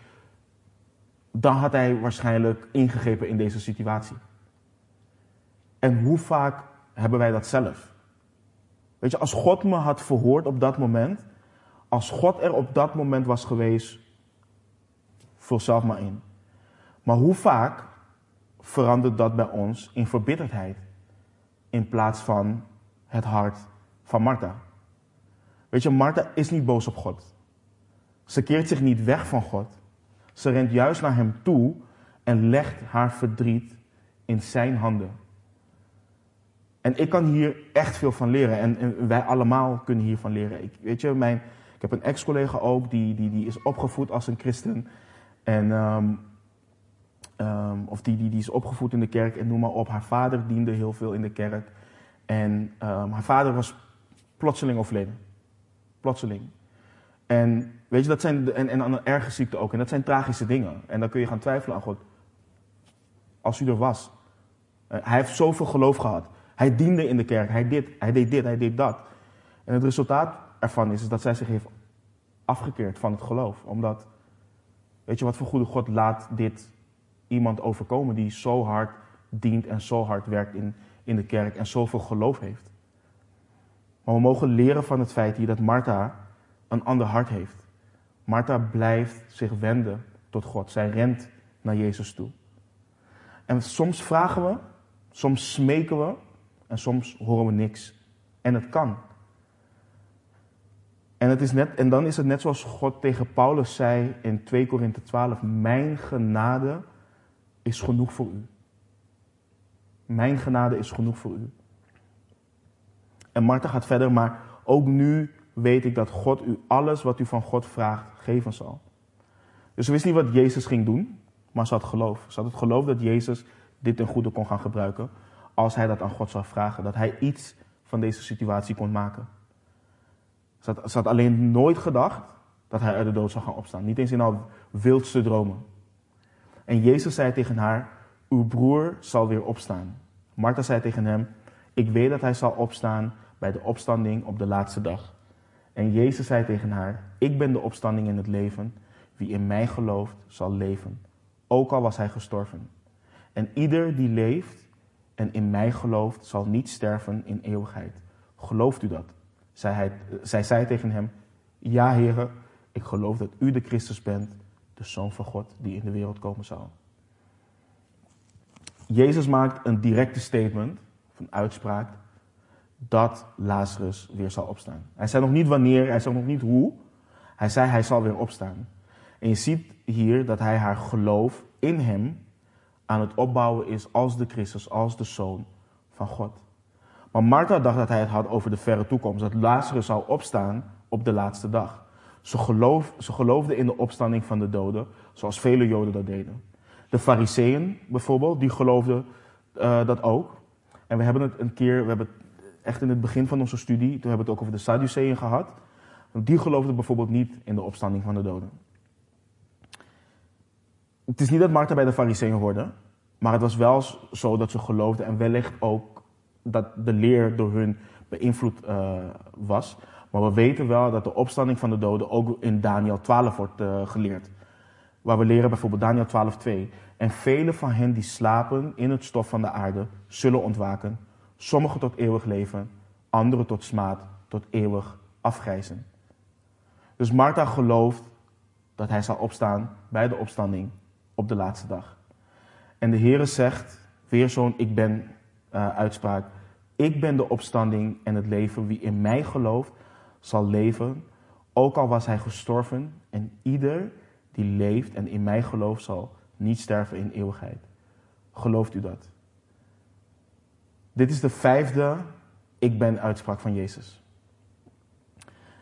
dan had hij waarschijnlijk ingegrepen in deze situatie. En hoe vaak hebben wij dat zelf? Weet je, als God me had verhoord op dat moment, als God er op dat moment was geweest, vul zelf maar in. Maar hoe vaak verandert dat bij ons in verbitterdheid in plaats van het hart van Martha? Weet je, Martha is niet boos op God. Ze keert zich niet weg van God. Ze rent juist naar hem toe en legt haar verdriet in zijn handen. En ik kan hier echt veel van leren. En, wij allemaal kunnen hiervan leren. Ik, weet je, mijn, heb een ex-collega ook, die, die, die is opgevoed als een christen. En, um, um, of die, die, die is opgevoed in de kerk en noem maar op. Haar vader diende heel veel in de kerk. En um, haar vader was plotseling overleden. Plotseling. En weet je, dat zijn, en, en aan een erge ziekte ook. En dat zijn tragische dingen. En dan kun je gaan twijfelen aan God. Als u er was. Uh, hij heeft zoveel geloof gehad. Hij diende in de kerk. Hij, dit, hij deed dit, hij deed dat. En het resultaat ervan is, is dat zij zich heeft afgekeerd van het geloof. Omdat, weet je wat voor goede God laat dit iemand overkomen die zo hard dient en zo hard werkt in, in de kerk en zoveel geloof heeft. Maar we mogen leren van het feit hier dat Martha een ander hart heeft. Martha blijft zich wenden tot God. Zij rent naar Jezus toe. En soms vragen we, soms smeken we en soms horen we niks. En het kan. En, het is net, en dan is het net zoals God tegen Paulus zei in 2 Korinthe 12: Mijn genade is genoeg voor u. Mijn genade is genoeg voor u. En Martha gaat verder, maar ook nu weet ik dat God u alles wat u van God vraagt geven zal. Dus ze wist niet wat Jezus ging doen, maar ze had geloof. Ze had het geloof dat Jezus dit ten goede kon gaan gebruiken als hij dat aan God zou vragen. Dat hij iets van deze situatie kon maken. Ze had, alleen nooit gedacht dat hij uit de dood zou gaan opstaan. Niet eens in al wildste dromen. En Jezus zei tegen haar, uw broer zal weer opstaan. Martha zei tegen hem, ik weet dat hij zal opstaan bij de opstanding op de laatste dag. En Jezus zei tegen haar, ik ben de opstanding in het leven. Wie in mij gelooft, zal leven. Ook al was hij gestorven. En ieder die leeft en in mij gelooft, zal niet sterven in eeuwigheid. Gelooft u dat? Zij, hij, zei tegen hem, ja heren, ik geloof dat u de Christus bent, de Zoon van God die in de wereld komen zal. Jezus maakt een directe statement, een uitspraak, dat Lazarus weer zal opstaan. Hij zei nog niet wanneer, hij zei nog niet hoe. Hij zei hij zal weer opstaan. En je ziet hier dat hij haar geloof in hem aan het opbouwen is als de Christus, als de Zoon van God. Maar Martha dacht dat hij het had over de verre toekomst, dat Lazarus zou opstaan op de laatste dag. Ze, geloof, ze geloofden in de opstanding van de doden, zoals vele Joden dat deden. De Fariseeën bijvoorbeeld, die geloofden uh, dat ook. En we hebben het een keer, we hebben het echt in het begin van onze studie, toen hebben we het ook over de Sadduceeën gehad. Die geloofden bijvoorbeeld niet in de opstanding van de doden. Het is niet dat Martha bij de Fariseeën hoorde, maar het was wel zo dat ze geloofden en wellicht ook dat de leer door hun beïnvloed uh, was. Maar we weten wel dat de opstanding van de doden ook in Daniel 12 wordt uh, geleerd. Waar we leren bijvoorbeeld Daniel 12:2. En vele van hen die slapen in het stof van de aarde zullen ontwaken. Sommigen tot eeuwig leven, anderen tot smaad, tot eeuwig afgrijzen. Dus Martha gelooft dat hij zal opstaan bij de opstanding op de laatste dag. En de Heere zegt, weer zo'n ik ben uh, uitspraak. Ik ben de opstanding en het leven. Wie in mij gelooft, zal leven. Ook al was hij gestorven. En ieder die leeft en in mij gelooft, zal niet sterven in eeuwigheid. Gelooft u dat? Dit is de vijfde ik ben uitspraak van Jezus.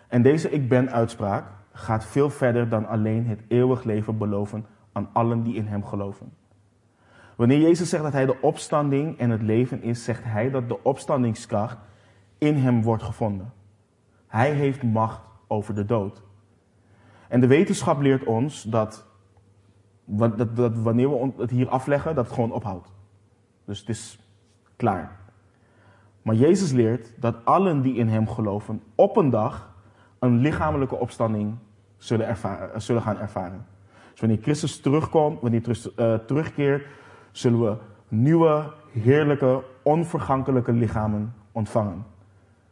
En deze ik ben uitspraak gaat veel verder dan alleen het eeuwig leven beloven aan allen die in hem geloven. Wanneer Jezus zegt dat hij de opstanding en het leven is, zegt hij dat de opstandingskracht in hem wordt gevonden. Hij heeft macht over de dood. En de wetenschap leert ons dat, dat, wanneer we het hier afleggen, dat het gewoon ophoudt. Dus het is klaar. Maar Jezus leert dat allen die in hem geloven op een dag een lichamelijke opstanding zullen, ervaren, zullen gaan ervaren. Dus wanneer Christus terugkomt, wanneer hij uh, terugkeert, zullen we nieuwe, heerlijke, onvergankelijke lichamen ontvangen.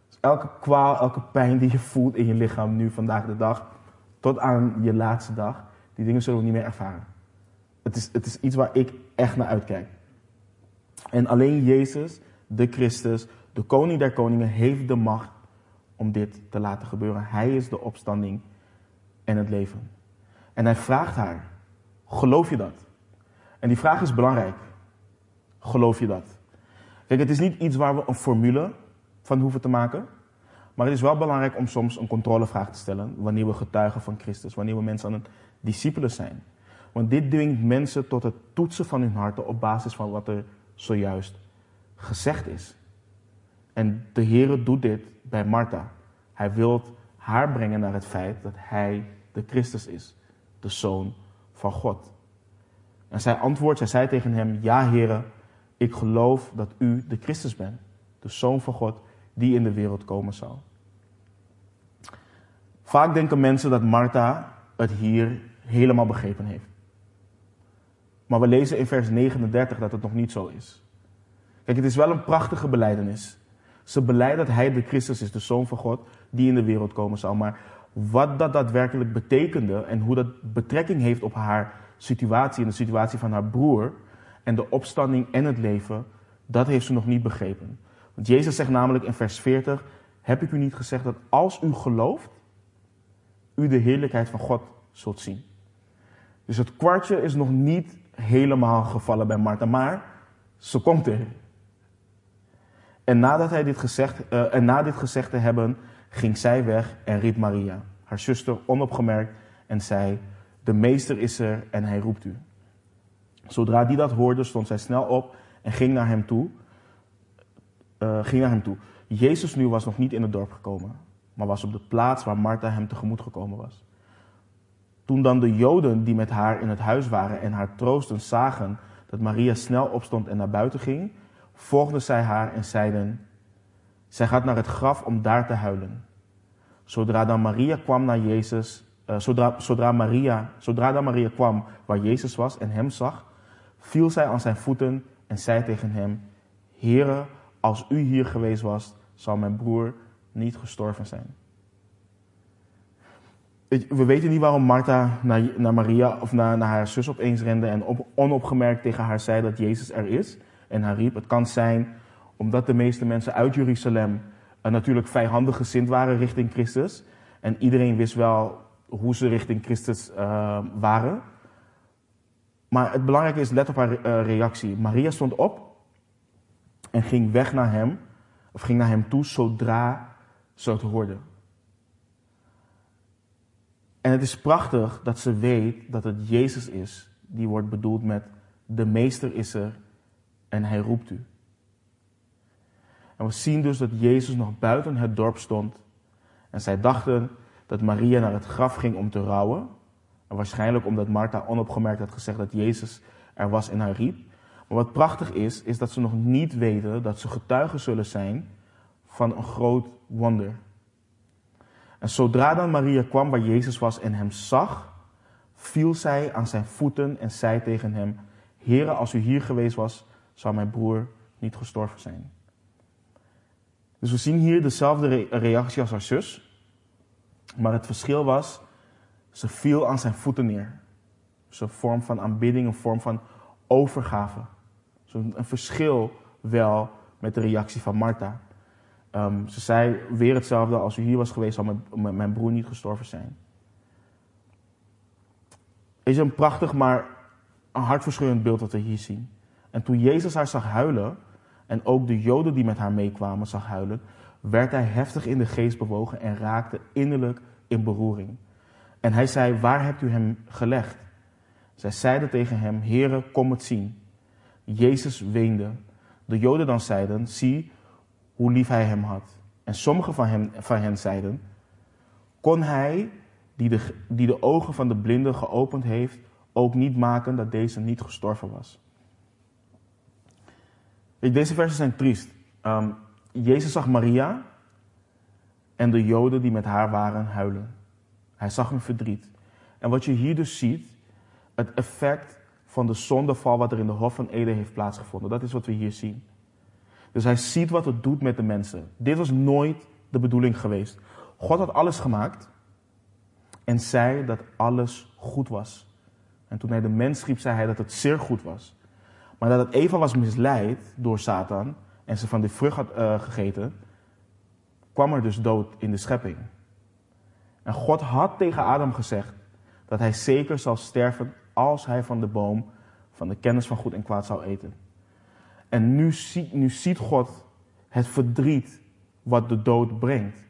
Dus elke kwaal, elke pijn die je voelt in je lichaam nu, vandaag de dag, tot aan je laatste dag, die dingen zullen we niet meer ervaren. Het is, het is iets waar ik echt naar uitkijk. En alleen Jezus, de Christus, de koning der koningen, heeft de macht om dit te laten gebeuren. Hij is de opstanding en het leven. En hij vraagt haar: geloof je dat? En die vraag is belangrijk. Geloof je dat? Kijk, het is niet iets waar we een formule van hoeven te maken. Maar het is wel belangrijk om soms een controlevraag te stellen wanneer we getuigen van Christus, wanneer we mensen aan het discipelen zijn. Want dit dwingt mensen tot het toetsen van hun harten op basis van wat er zojuist gezegd is. En de Heere doet dit bij Martha. Hij wil haar brengen naar het feit dat hij de Christus is, de Zoon van God. En zij antwoordt, zij zei tegen hem, ja Heere, ik geloof dat u de Christus bent, de Zoon van God, die in de wereld komen zal. Vaak denken mensen dat Martha het hier helemaal begrepen heeft. Maar we lezen in vers 39 dat het nog niet zo is. Kijk, het is wel een prachtige beleidenis. Ze beleiden dat hij de Christus is, de Zoon van God, die in de wereld komen zal. Maar wat dat daadwerkelijk betekende en hoe dat betrekking heeft op haar situatie en de situatie van haar broer en de opstanding en het leven, dat heeft ze nog niet begrepen. Want Jezus zegt namelijk in vers 40, heb ik u niet gezegd dat als u gelooft, u de heerlijkheid van God zult zien. Dus het kwartje is nog niet helemaal gevallen bij Martha, maar ze komt er. En, nadat hij dit gezegd, uh, en na dit gezegd te hebben, ging zij weg en riep Maria, haar zuster, onopgemerkt en zei, de meester is er en hij roept u. Zodra die dat hoorde, stond zij snel op en ging naar hem toe. Uh, ging naar hem toe. Jezus nu was nog niet in het dorp gekomen, maar was op de plaats waar Martha hem tegemoet gekomen was. Toen dan de Joden die met haar in het huis waren en haar troosten zagen dat Maria snel opstond en naar buiten ging, volgden zij haar en zeiden: Zij gaat naar het graf om daar te huilen. Zodra dan Maria kwam naar Jezus, uh, zodra, Maria, zodra dan Maria kwam waar Jezus was en hem zag, viel zij aan zijn voeten en zei tegen hem: Heere, als u hier geweest was, zou mijn broer niet gestorven zijn. We weten niet waarom Martha naar, naar Maria of naar, naar, haar zus opeens rende en op, onopgemerkt tegen haar zei dat Jezus er is en haar riep. Het kan zijn omdat de meeste mensen uit Jeruzalem natuurlijk vijandig gezind waren richting Christus. En iedereen wist wel hoe ze richting Christus uh, waren. Maar het belangrijke is, let op haar uh, reactie. Maria stond op en ging weg naar hem, of ging naar hem toe zodra ze het hoorde. En het is prachtig dat ze weet dat het Jezus is die wordt bedoeld met de meester is er en hij roept u. En we zien dus dat Jezus nog buiten het dorp stond. En zij dachten dat Maria naar het graf ging om te rouwen. En waarschijnlijk omdat Martha onopgemerkt had gezegd dat Jezus er was en haar riep. Maar wat prachtig is, is dat ze nog niet weten dat ze getuigen zullen zijn van een groot wonder. En zodra dan Maria kwam waar Jezus was en hem zag, viel zij aan zijn voeten en zei tegen hem: Heere, als u hier geweest was, zou mijn broer niet gestorven zijn. Dus we zien hier dezelfde reactie als haar zus. Maar het verschil was, ze viel aan zijn voeten neer. Dus een vorm van aanbidding, een vorm van overgave. Dus een verschil wel met de reactie van Martha. Um, ze zei weer hetzelfde, als u hier was geweest zou mijn, mijn broer niet gestorven zijn. Is een prachtig, maar een hartverscheurend beeld dat we hier zien. En toen Jezus haar zag huilen, en ook de Joden die met haar meekwamen zag huilen, werd hij heftig in de geest bewogen en raakte innerlijk in beroering. En hij zei, waar hebt u hem gelegd? Zij zeiden tegen hem, Heere, kom het zien. Jezus weende. De Joden dan zeiden, zie hoe lief hij hem had. En sommigen van, van hen zeiden, kon hij, die de, die de ogen van de blinde geopend heeft, ook niet maken dat deze niet gestorven was? Deze versen zijn triest. Ehm, Jezus zag Maria en de Joden die met haar waren huilen. Hij zag hun verdriet. En wat je hier dus ziet, het effect van de zondeval wat er in de Hof van Eden heeft plaatsgevonden. Dat is wat we hier zien. Dus hij ziet wat het doet met de mensen. Dit was nooit de bedoeling geweest. God had alles gemaakt en zei dat alles goed was. En toen hij de mens schiep, zei hij dat het zeer goed was. Maar dat Eva was misleid door Satan en ze van die vrucht had uh, gegeten, kwam er dus dood in de schepping. En God had tegen Adam gezegd dat hij zeker zal sterven als hij van de boom van de kennis van goed en kwaad zou eten. En nu ziet, nu ziet God het verdriet wat de dood brengt.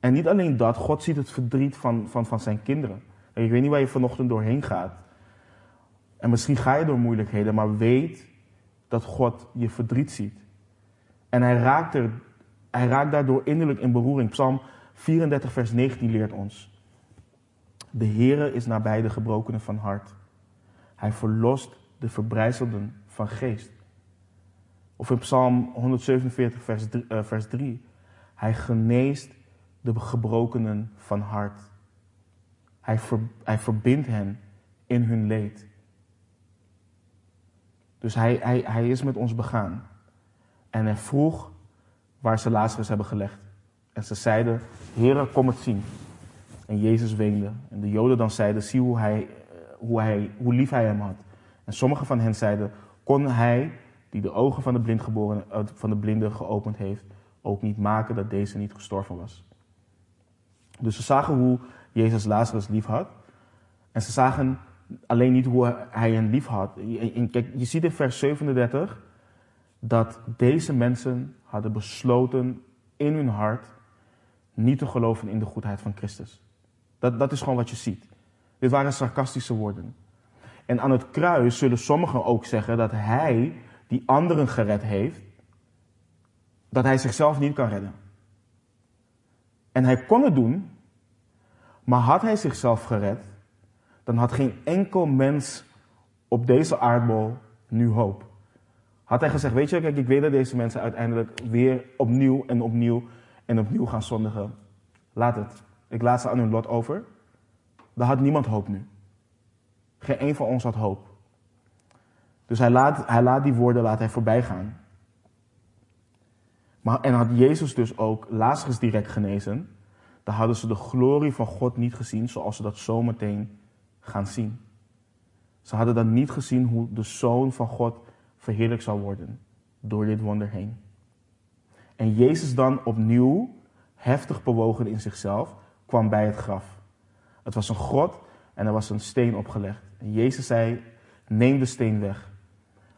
En niet alleen dat, God ziet het verdriet van, van, van zijn kinderen. Ik weet niet waar je vanochtend doorheen gaat. En misschien ga je door moeilijkheden, maar weet dat God je verdriet ziet. En hij raakt, er, hij raakt daardoor innerlijk in beroering. Psalm 34, vers 19 leert ons. De Heere is nabij de gebrokenen van hart. Hij verlost de verbrijzelden van geest. Of in Psalm 147, vers 3, uh, vers 3. Hij geneest de gebrokenen van hart. Hij, hij verbindt hen in hun leed. Dus hij, hij, hij is met ons begaan. En hij vroeg waar ze Lazarus hebben gelegd. En ze zeiden, Heere, kom het zien. En Jezus weende. En de Joden dan zeiden, zie hoe, hij, eh, hoe, hij, hoe lief hij hem had. En sommigen van hen zeiden, kon hij, die de ogen van de, blind geboren, eh, van de blinde geopend heeft, ook niet maken dat deze niet gestorven was. Dus ze zagen hoe Jezus Lazarus lief had. En ze zagen alleen niet hoe hij hen lief had. Kijk, je ziet in vers 37 dat deze mensen hadden besloten in hun hart niet te geloven in de goedheid van Christus. Dat, dat is gewoon wat je ziet. Dit waren sarcastische woorden. En aan het kruis zullen sommigen ook zeggen dat hij die anderen gered heeft, dat hij zichzelf niet kan redden. En hij kon het doen, maar had hij zichzelf gered, dan had geen enkel mens op deze aardbol nu hoop. Had hij gezegd, weet je, kijk, ik weet dat deze mensen uiteindelijk weer opnieuw en opnieuw en opnieuw gaan zondigen. Laat het. Ik laat ze aan hun lot over. Dan had niemand hoop nu. Geen een van ons had hoop. Dus hij laat, hij laat die woorden laat hij voorbij gaan. Maar, en had Jezus dus ook Lazarus direct genezen, dan hadden ze de glorie van God niet gezien zoals ze dat zometeen gaan zien. Ze hadden dan niet gezien hoe de Zoon van God verheerlijk zou worden door dit wonder heen. En Jezus dan opnieuw, heftig bewogen in zichzelf, kwam bij het graf. Het was een grot en er was een steen opgelegd. En Jezus zei, neem de steen weg.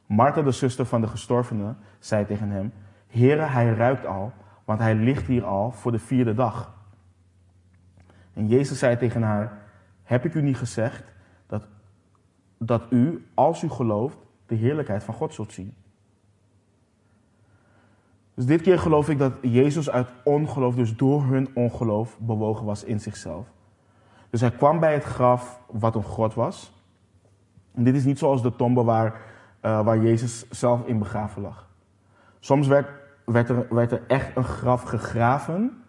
Martha, de zuster van de gestorvene, zei tegen hem, Heere, hij ruikt al, want hij ligt hier al voor de vierde dag. En Jezus zei tegen haar, heb ik u niet gezegd dat, dat u, als u gelooft, de heerlijkheid van God zult zien? Dus dit keer geloof ik dat Jezus uit ongeloof, dus door hun ongeloof, bewogen was in zichzelf. Dus hij kwam bij het graf wat een grot was. En dit is niet zoals de tombe waar, uh, waar Jezus zelf in begraven lag. Soms werd, werd, er, werd er echt een graf gegraven.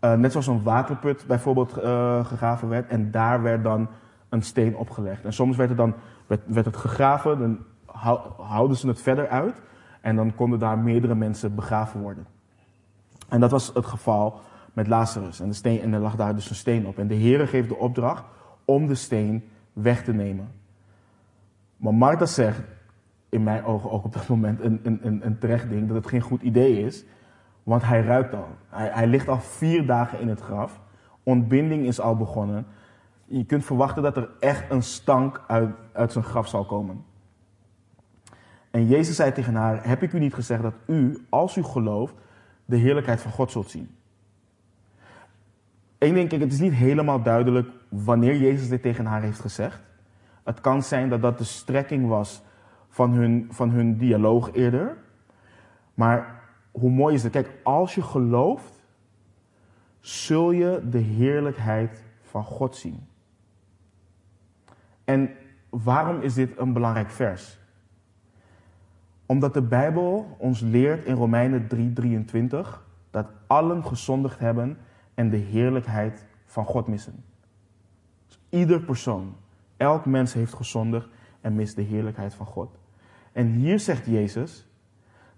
Uh, net zoals een waterput bijvoorbeeld uh, gegraven werd. En daar werd dan een steen opgelegd. En soms werd het dan werd, werd het gegraven, dan houden ze het verder uit. En dan konden daar meerdere mensen begraven worden. En dat was het geval met Lazarus. En, de steen, en er lag daar dus een steen op. En de Heere geeft de opdracht om de steen weg te nemen. Maar Martha zegt, in mijn ogen ook op dat moment een, een, een terecht ding, dat het geen goed idee is. Want hij ruikt al. Hij, hij ligt al vier dagen in het graf. Ontbinding is al begonnen. Je kunt verwachten dat er echt een stank uit, uit zijn graf zal komen. En Jezus zei tegen haar: Heb ik u niet gezegd dat u, als u gelooft, de heerlijkheid van God zult zien? Eén ding, kijk, het is niet helemaal duidelijk wanneer Jezus dit tegen haar heeft gezegd. Het kan zijn dat dat de strekking was van hun, van hun dialoog eerder. Maar hoe mooi is het? Kijk, als je gelooft, zul je de heerlijkheid van God zien. En waarom is dit een belangrijk vers? Omdat de Bijbel ons leert in Romeinen 3:23 dat allen gezondigd hebben en de heerlijkheid van God missen. Dus ieder persoon, elk mens heeft gezondigd en mist de heerlijkheid van God. En hier zegt Jezus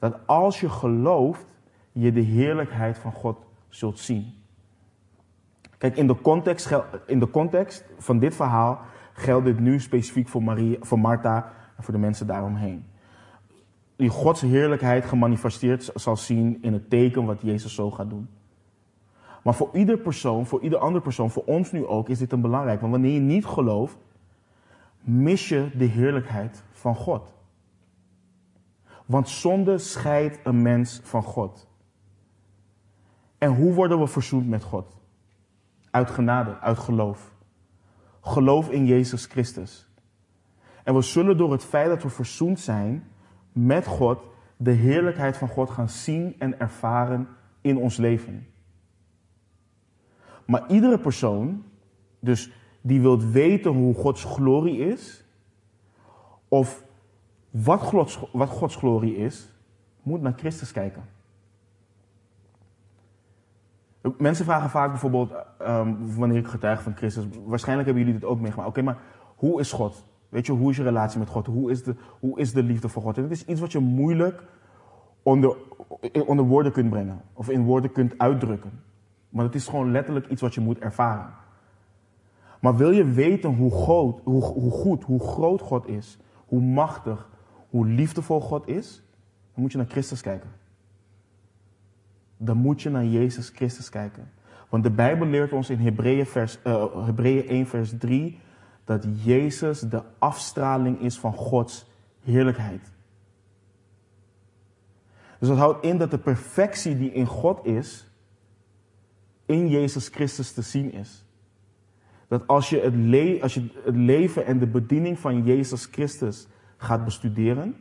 dat als je gelooft, je de heerlijkheid van God zult zien. Kijk, in de context, in de context van dit verhaal geldt dit nu specifiek voor, Maria, voor Martha en voor de mensen daaromheen. Die Gods heerlijkheid gemanifesteerd zal zien in het teken wat Jezus zo gaat doen. Maar voor ieder persoon, voor ieder andere persoon, voor ons nu ook, is dit een belangrijk. Want wanneer je niet gelooft, mis je de heerlijkheid van God. Want zonde scheidt een mens van God. En hoe worden we verzoend met God? Uit genade, uit geloof. Geloof in Jezus Christus. En we zullen door het feit dat we verzoend zijn met God, de heerlijkheid van God gaan zien en ervaren in ons leven. Maar iedere persoon, dus die wilt weten hoe Gods glorie is, of wat Gods, wat Gods glorie is, moet naar Christus kijken. Mensen vragen vaak bijvoorbeeld, um, wanneer ik getuig van Christus, waarschijnlijk hebben jullie dit ook meegemaakt. Oké, maar hoe is God? Weet je, hoe is je relatie met God? Hoe is de, hoe is de liefde voor God? En is iets wat je moeilijk onder, onder woorden kunt brengen. Of in woorden kunt uitdrukken. Maar het is gewoon letterlijk iets wat je moet ervaren. Maar wil je weten hoe, groot, hoe, hoe goed, hoe groot God is, hoe machtig, hoe liefdevol God is, dan moet je naar Christus kijken. Dan moet je naar Jezus Christus kijken. Want de Bijbel leert ons in Hebreeën, vers, uh, Hebreeën 1, vers 3 dat Jezus de afstraling is van Gods heerlijkheid. Dus dat houdt in dat de perfectie die in God is, in Jezus Christus te zien is. Dat als je het, als je het leven en de bediening van Jezus Christus gaat bestuderen,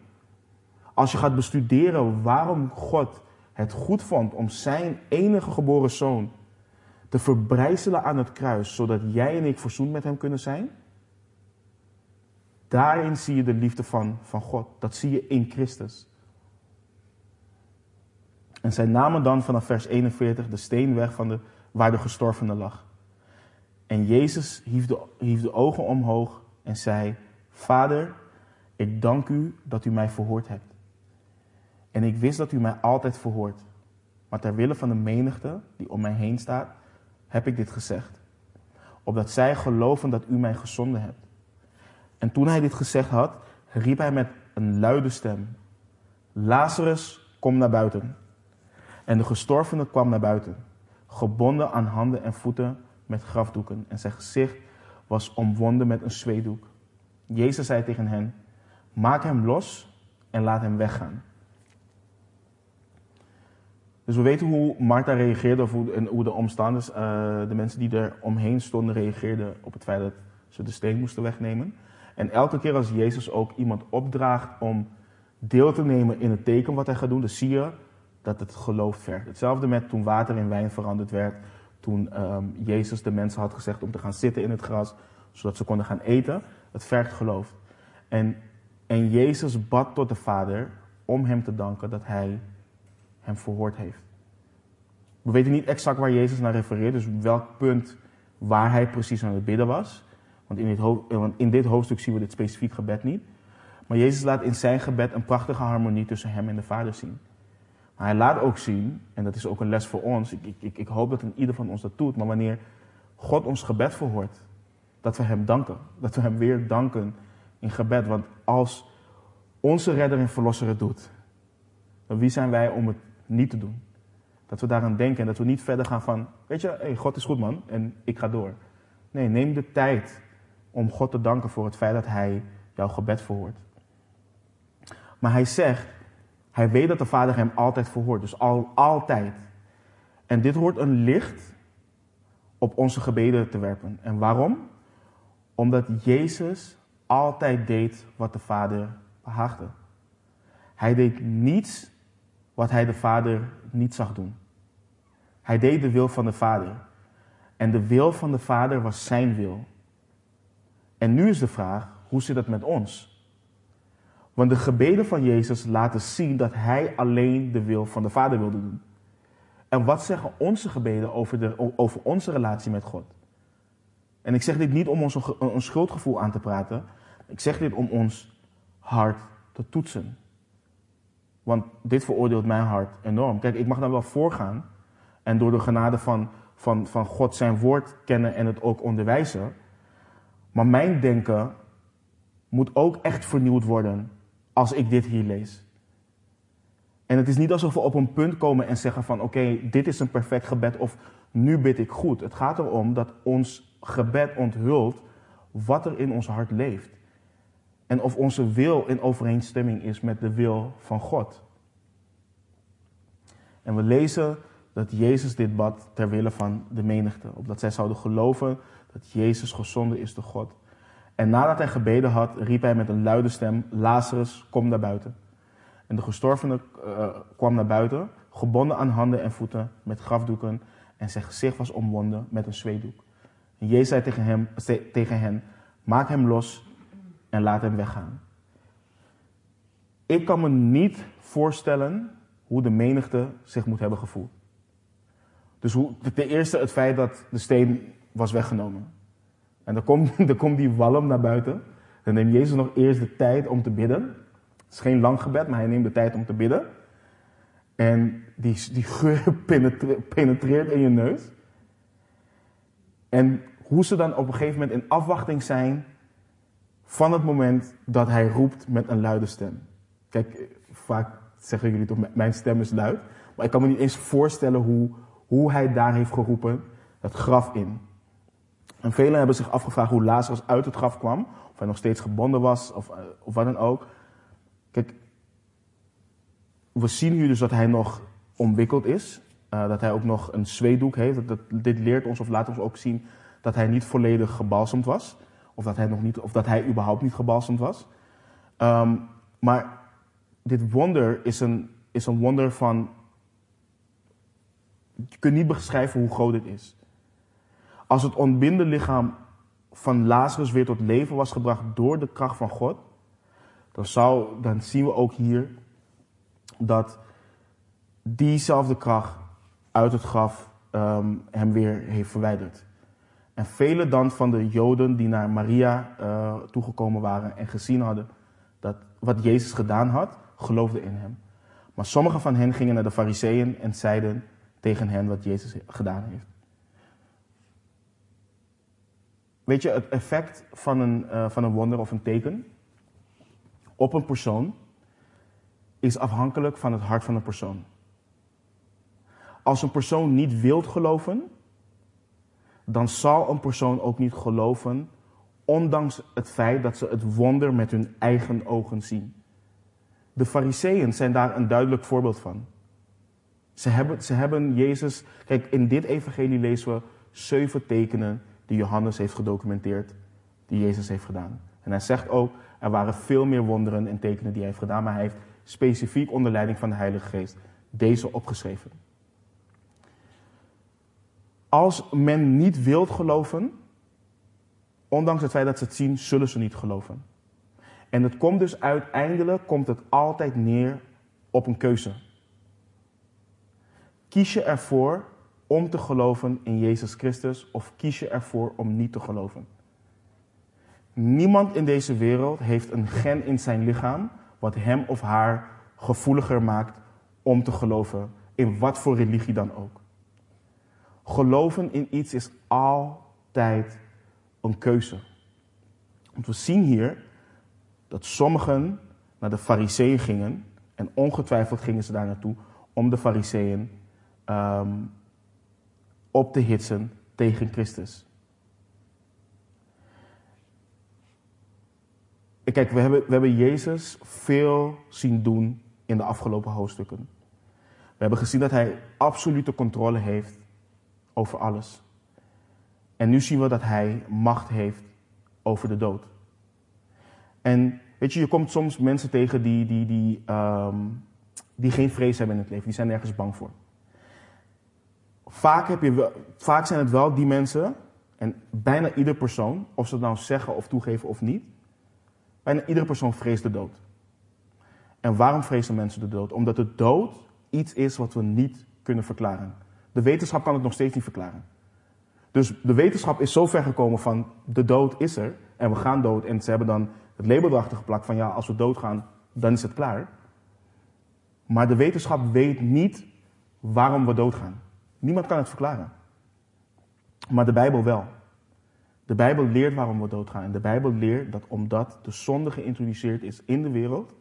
als je gaat bestuderen waarom God het goed vond om zijn enige geboren zoon te verbrijzelen aan het kruis, zodat jij en ik verzoend met hem kunnen zijn, daarin zie je de liefde van, van God. Dat zie je in Christus. En zij namen dan vanaf vers 41 de steen weg van de, waar de gestorvene lag. En Jezus hief de, hief de ogen omhoog en zei: Vader, ik dank u dat u mij verhoord hebt. En ik wist dat u mij altijd verhoort. Maar ter wille van de menigte die om mij heen staat, heb ik dit gezegd. Opdat zij geloven dat u mij gezonden hebt. En toen hij dit gezegd had, riep hij met een luide stem: Lazarus, kom naar buiten. En de gestorvene kwam naar buiten, gebonden aan handen en voeten met grafdoeken. En zijn gezicht was omwonden met een zweedoek. Jezus zei tegen hen: Maak hem los en laat hem weggaan. Dus we weten hoe Martha reageerde of hoe, en hoe de omstanders, uh, de mensen die er omheen stonden, reageerden op het feit dat ze de steen moesten wegnemen. En elke keer als Jezus ook iemand opdraagt om deel te nemen in het teken wat hij gaat doen, dan zie je dat het geloof vergt. Hetzelfde met toen water in wijn veranderd werd, toen um, Jezus de mensen had gezegd om te gaan zitten in het gras, zodat ze konden gaan eten. Het vergt geloof. En, en Jezus bad tot de Vader om hem te danken dat hij hem verhoord heeft. We weten niet exact waar Jezus naar refereert, dus welk punt waar hij precies aan het bidden was. Want in dit, want in dit hoofdstuk zien we dit specifiek gebed niet. Maar Jezus laat in zijn gebed een prachtige harmonie tussen hem en de Vader zien. Maar hij laat ook zien, en dat is ook een les voor ons, ik, ik, ik hoop dat een ieder van ons dat doet, maar wanneer God ons gebed verhoort, dat we hem danken. Dat we hem weer danken in gebed. Want als onze redder en verlosser het doet, dan wie zijn wij om het niet te doen? Dat we daaraan denken en dat we niet verder gaan van, weet je, God is goed man en ik ga door. Nee, neem de tijd om God te danken voor het feit dat Hij jouw gebed verhoort. Maar Hij zegt, Hij weet dat de Vader Hem altijd verhoort, dus al, altijd. En dit wordt een licht op onze gebeden te werpen. En waarom? Omdat Jezus altijd deed wat de Vader behaagde. Hij deed niets wat hij de Vader niet zag doen. Hij deed de wil van de Vader. En de wil van de Vader was zijn wil. En nu is de vraag, hoe zit het met ons? Want de gebeden van Jezus laten zien dat hij alleen de wil van de Vader wilde doen. En wat zeggen onze gebeden over, de, over onze relatie met God? En ik zeg dit niet om ons een schuldgevoel aan te praten. Ik zeg dit om ons hart te toetsen. Want dit veroordeelt mijn hart enorm. Kijk, ik mag dan wel voorgaan en door de genade van, van, van God zijn woord kennen en het ook onderwijzen. Maar mijn denken moet ook echt vernieuwd worden als ik dit hier lees. En het is niet alsof we op een punt komen en zeggen van oké, dit is een perfect gebed of nu bid ik goed. Het gaat erom dat ons gebed onthult wat er in ons hart leeft. En of onze wil in overeenstemming is met de wil van God. En we lezen dat Jezus dit bad ter wille van de menigte. Opdat zij zouden geloven dat Jezus gezonden is door God. En nadat hij gebeden had, riep hij met een luide stem: Lazarus, kom naar buiten. En de gestorvene uh, kwam naar buiten, gebonden aan handen en voeten met grafdoeken. En zijn gezicht was omwonden met een zweetdoek. En Jezus zei tegen, hem, tegen hen: Maak hem los en laat hem weggaan. Ik kan me niet voorstellen hoe de menigte zich moet hebben gevoeld. Dus hoe, ten eerste het feit dat de steen was weggenomen. En dan komt, dan komt die walm naar buiten. Dan neemt Jezus nog eerst de tijd om te bidden. Het is geen lang gebed, maar hij neemt de tijd om te bidden. En die, die geur penetreert in je neus. En hoe ze dan op een gegeven moment in afwachting zijn van het moment dat hij roept met een luide stem. Kijk, vaak zeggen jullie toch, mijn stem is luid. Maar ik kan me niet eens voorstellen hoe, hoe hij daar heeft geroepen, het graf in. En velen hebben zich afgevraagd hoe Lazarus uit het graf kwam. Of hij nog steeds gebonden was, of, eh, of wat dan ook. Kijk, we zien hier dus dat hij nog omwikkeld is. Uh, dat hij ook nog een zweedoek heeft. Dat, dit leert ons of laat ons ook zien dat hij niet volledig gebalsemd was. Of dat hij, nog niet, of dat hij überhaupt niet gebalsemd was. Um, maar dit wonder is een, is een wonder van. Je kunt niet beschrijven hoe groot dit is. Als het ontbinde lichaam van Lazarus weer tot leven was gebracht door de kracht van God, dan, zou, dan zien we ook hier dat diezelfde kracht uit het graf um, hem weer heeft verwijderd. En vele dan van de Joden die naar Maria uh, toegekomen waren en gezien hadden dat wat Jezus gedaan had, geloofden in hem. Maar sommige van hen gingen naar de fariseeën en zeiden tegen hen wat Jezus gedaan heeft. Weet je, het effect van een, uh, van een wonder of een teken op een persoon is afhankelijk van het hart van een persoon. Als een persoon niet wilt geloven, dan zal een persoon ook niet geloven, ondanks het feit dat ze het wonder met hun eigen ogen zien. De Fariseeën zijn daar een duidelijk voorbeeld van. Ze hebben, ze hebben Jezus. Kijk, in dit evangelie lezen we zeven tekenen die Johannes heeft gedocumenteerd, die Jezus heeft gedaan. En hij zegt ook, er waren veel meer wonderen en tekenen die hij heeft gedaan, maar hij heeft specifiek onder leiding van de Heilige Geest deze opgeschreven. Als men niet wilt geloven, ondanks het feit dat ze het zien, zullen ze niet geloven. En het komt dus uiteindelijk komt het altijd neer op een keuze. Kies je ervoor om te geloven in Jezus Christus of kies je ervoor om niet te geloven? Niemand in deze wereld heeft een gen in zijn lichaam wat hem of haar gevoeliger maakt om te geloven in wat voor religie dan ook. Geloven in iets is altijd een keuze. Want we zien hier dat sommigen naar de fariseeën gingen. En ongetwijfeld gingen ze daar naartoe om de fariseeën um, op te hitsen tegen Christus. Kijk, we hebben, we hebben Jezus veel zien doen in de afgelopen hoofdstukken. We hebben gezien dat hij absolute controle heeft over alles. En nu zien we dat hij macht heeft over de dood. En weet je, je komt soms mensen tegen die, die, die, ehm, die geen vrees hebben in het leven. Die zijn nergens bang voor. Vaak, heb je vaak zijn het wel die mensen, en bijna ieder persoon, of ze het nou zeggen of toegeven of niet, bijna iedere persoon vreest de dood. En waarom vrezen mensen de dood? Omdat de dood iets is wat we niet kunnen verklaren. De wetenschap kan het nog steeds niet verklaren. Dus de wetenschap is zo ver gekomen van de dood is er en we gaan dood. En ze hebben dan het label erachter geplakt van ja, als we doodgaan, dan is het klaar. Maar de wetenschap weet niet waarom we doodgaan. Niemand kan het verklaren. Maar de Bijbel wel. De Bijbel leert waarom we doodgaan. En de Bijbel leert dat omdat de zonde geïntroduceerd is in de wereld,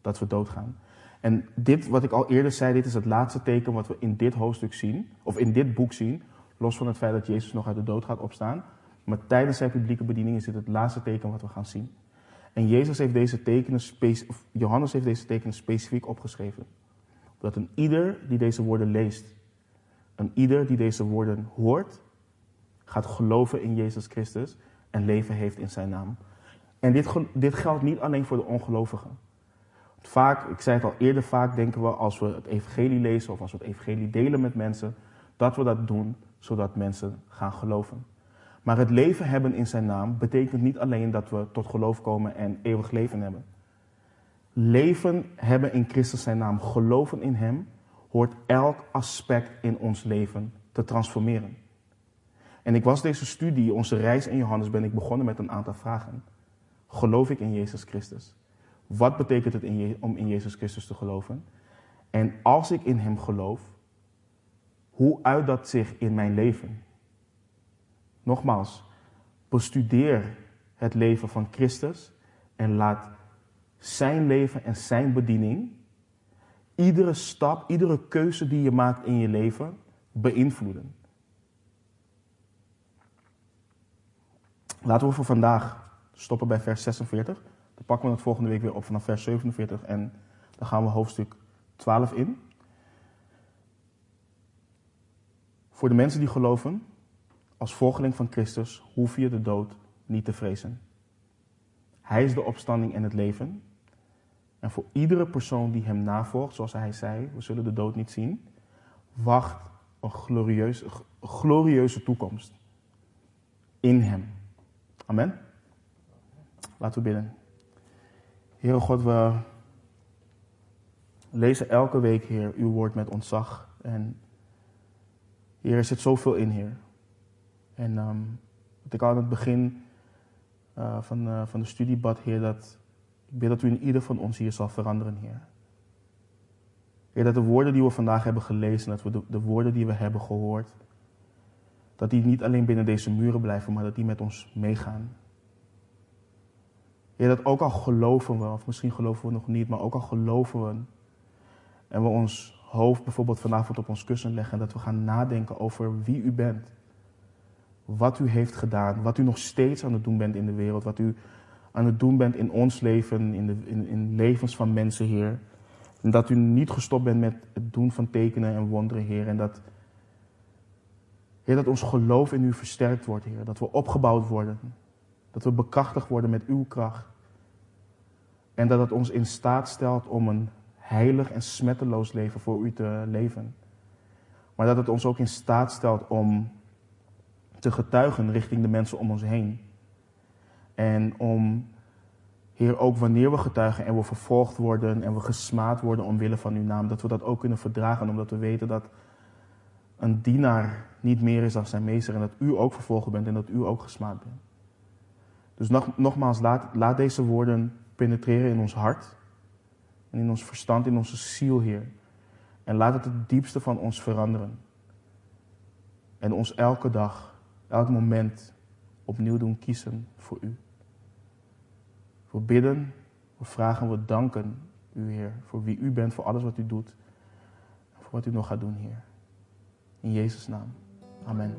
dat we doodgaan. En dit, wat ik al eerder zei, dit is het laatste teken wat we in dit hoofdstuk zien, of in dit boek zien, los van het feit dat Jezus nog uit de dood gaat opstaan. Maar tijdens zijn publieke bediening is dit het laatste teken wat we gaan zien. En Jezus heeft deze tekenen, Johannes heeft deze tekenen specifiek opgeschreven. Dat een ieder die deze woorden leest, een ieder die deze woorden hoort, gaat geloven in Jezus Christus en leven heeft in zijn naam. En dit, dit geldt niet alleen voor de ongelovigen. Vaak, ik zei het al eerder, vaak denken we als we het evangelie lezen of als we het evangelie delen met mensen, dat we dat doen zodat mensen gaan geloven. Maar het leven hebben in zijn naam betekent niet alleen dat we tot geloof komen en eeuwig leven hebben. Leven hebben in Christus zijn naam, geloven in Hem, hoort elk aspect in ons leven te transformeren. En ik was deze studie, onze reis in Johannes, ben ik begonnen met een aantal vragen. Geloof ik in Jezus Christus? Wat betekent het om in Jezus Christus te geloven? En als ik in Hem geloof, hoe uit dat zich in mijn leven? Nogmaals, bestudeer het leven van Christus en laat zijn leven en zijn bediening iedere stap, iedere keuze die je maakt in je leven beïnvloeden. Laten we voor vandaag stoppen bij vers 46. Dan pakken we het volgende week weer op vanaf vers 47 en dan gaan we hoofdstuk 12 in. Voor de mensen die geloven, als volgeling van Christus hoef je de dood niet te vrezen. Hij is de opstanding en het leven. En voor iedere persoon die hem navolgt, zoals hij zei, we zullen de dood niet zien, wacht een glorieuze, glorieuze toekomst in hem. Amen. Laten we bidden. Heere God, we lezen elke week, Heer, uw woord met ontzag. En Heer, er zit zoveel in, Heer. En um, wat ik al aan het begin uh, van, uh, van de studie bad, Heer, dat ik bid dat u in ieder van ons hier zal veranderen, Heer. Heer, dat de woorden die we vandaag hebben gelezen, dat we de woorden die we hebben gehoord, dat die niet alleen binnen deze muren blijven, maar dat die met ons meegaan. Heer, dat ook al geloven we, of misschien geloven we nog niet, maar ook al geloven we en we ons hoofd bijvoorbeeld vanavond op ons kussen leggen en dat we gaan nadenken over wie u bent. Wat u heeft gedaan, wat u nog steeds aan het doen bent in de wereld, wat u aan het doen bent in ons leven, in, de, in, in levens van mensen, Heer. En dat u niet gestopt bent met het doen van tekenen en wonderen, Heer. En dat, Heer, dat ons geloof in u versterkt wordt, Heer. Dat we opgebouwd worden. Dat we bekrachtigd worden met uw kracht. En dat het ons in staat stelt om een heilig en smetteloos leven voor u te leven. Maar dat het ons ook in staat stelt om te getuigen richting de mensen om ons heen. En om, Heer, ook wanneer we getuigen en we vervolgd worden en we gesmaad worden omwille van uw naam, dat we dat ook kunnen verdragen, omdat we weten dat een dienaar niet meer is dan zijn meester en dat u ook vervolgd bent en dat u ook gesmaad bent. Dus nog, nogmaals, laat, laat deze woorden penetreren in ons hart en in ons verstand, in onze ziel, Heer. En laat het het diepste van ons veranderen. En ons elke dag, elk moment opnieuw doen kiezen voor U. We bidden, we vragen, we danken U, Heer, voor wie U bent, voor alles wat U doet. Voor wat U nog gaat doen, Heer. In Jezus' naam. Amen.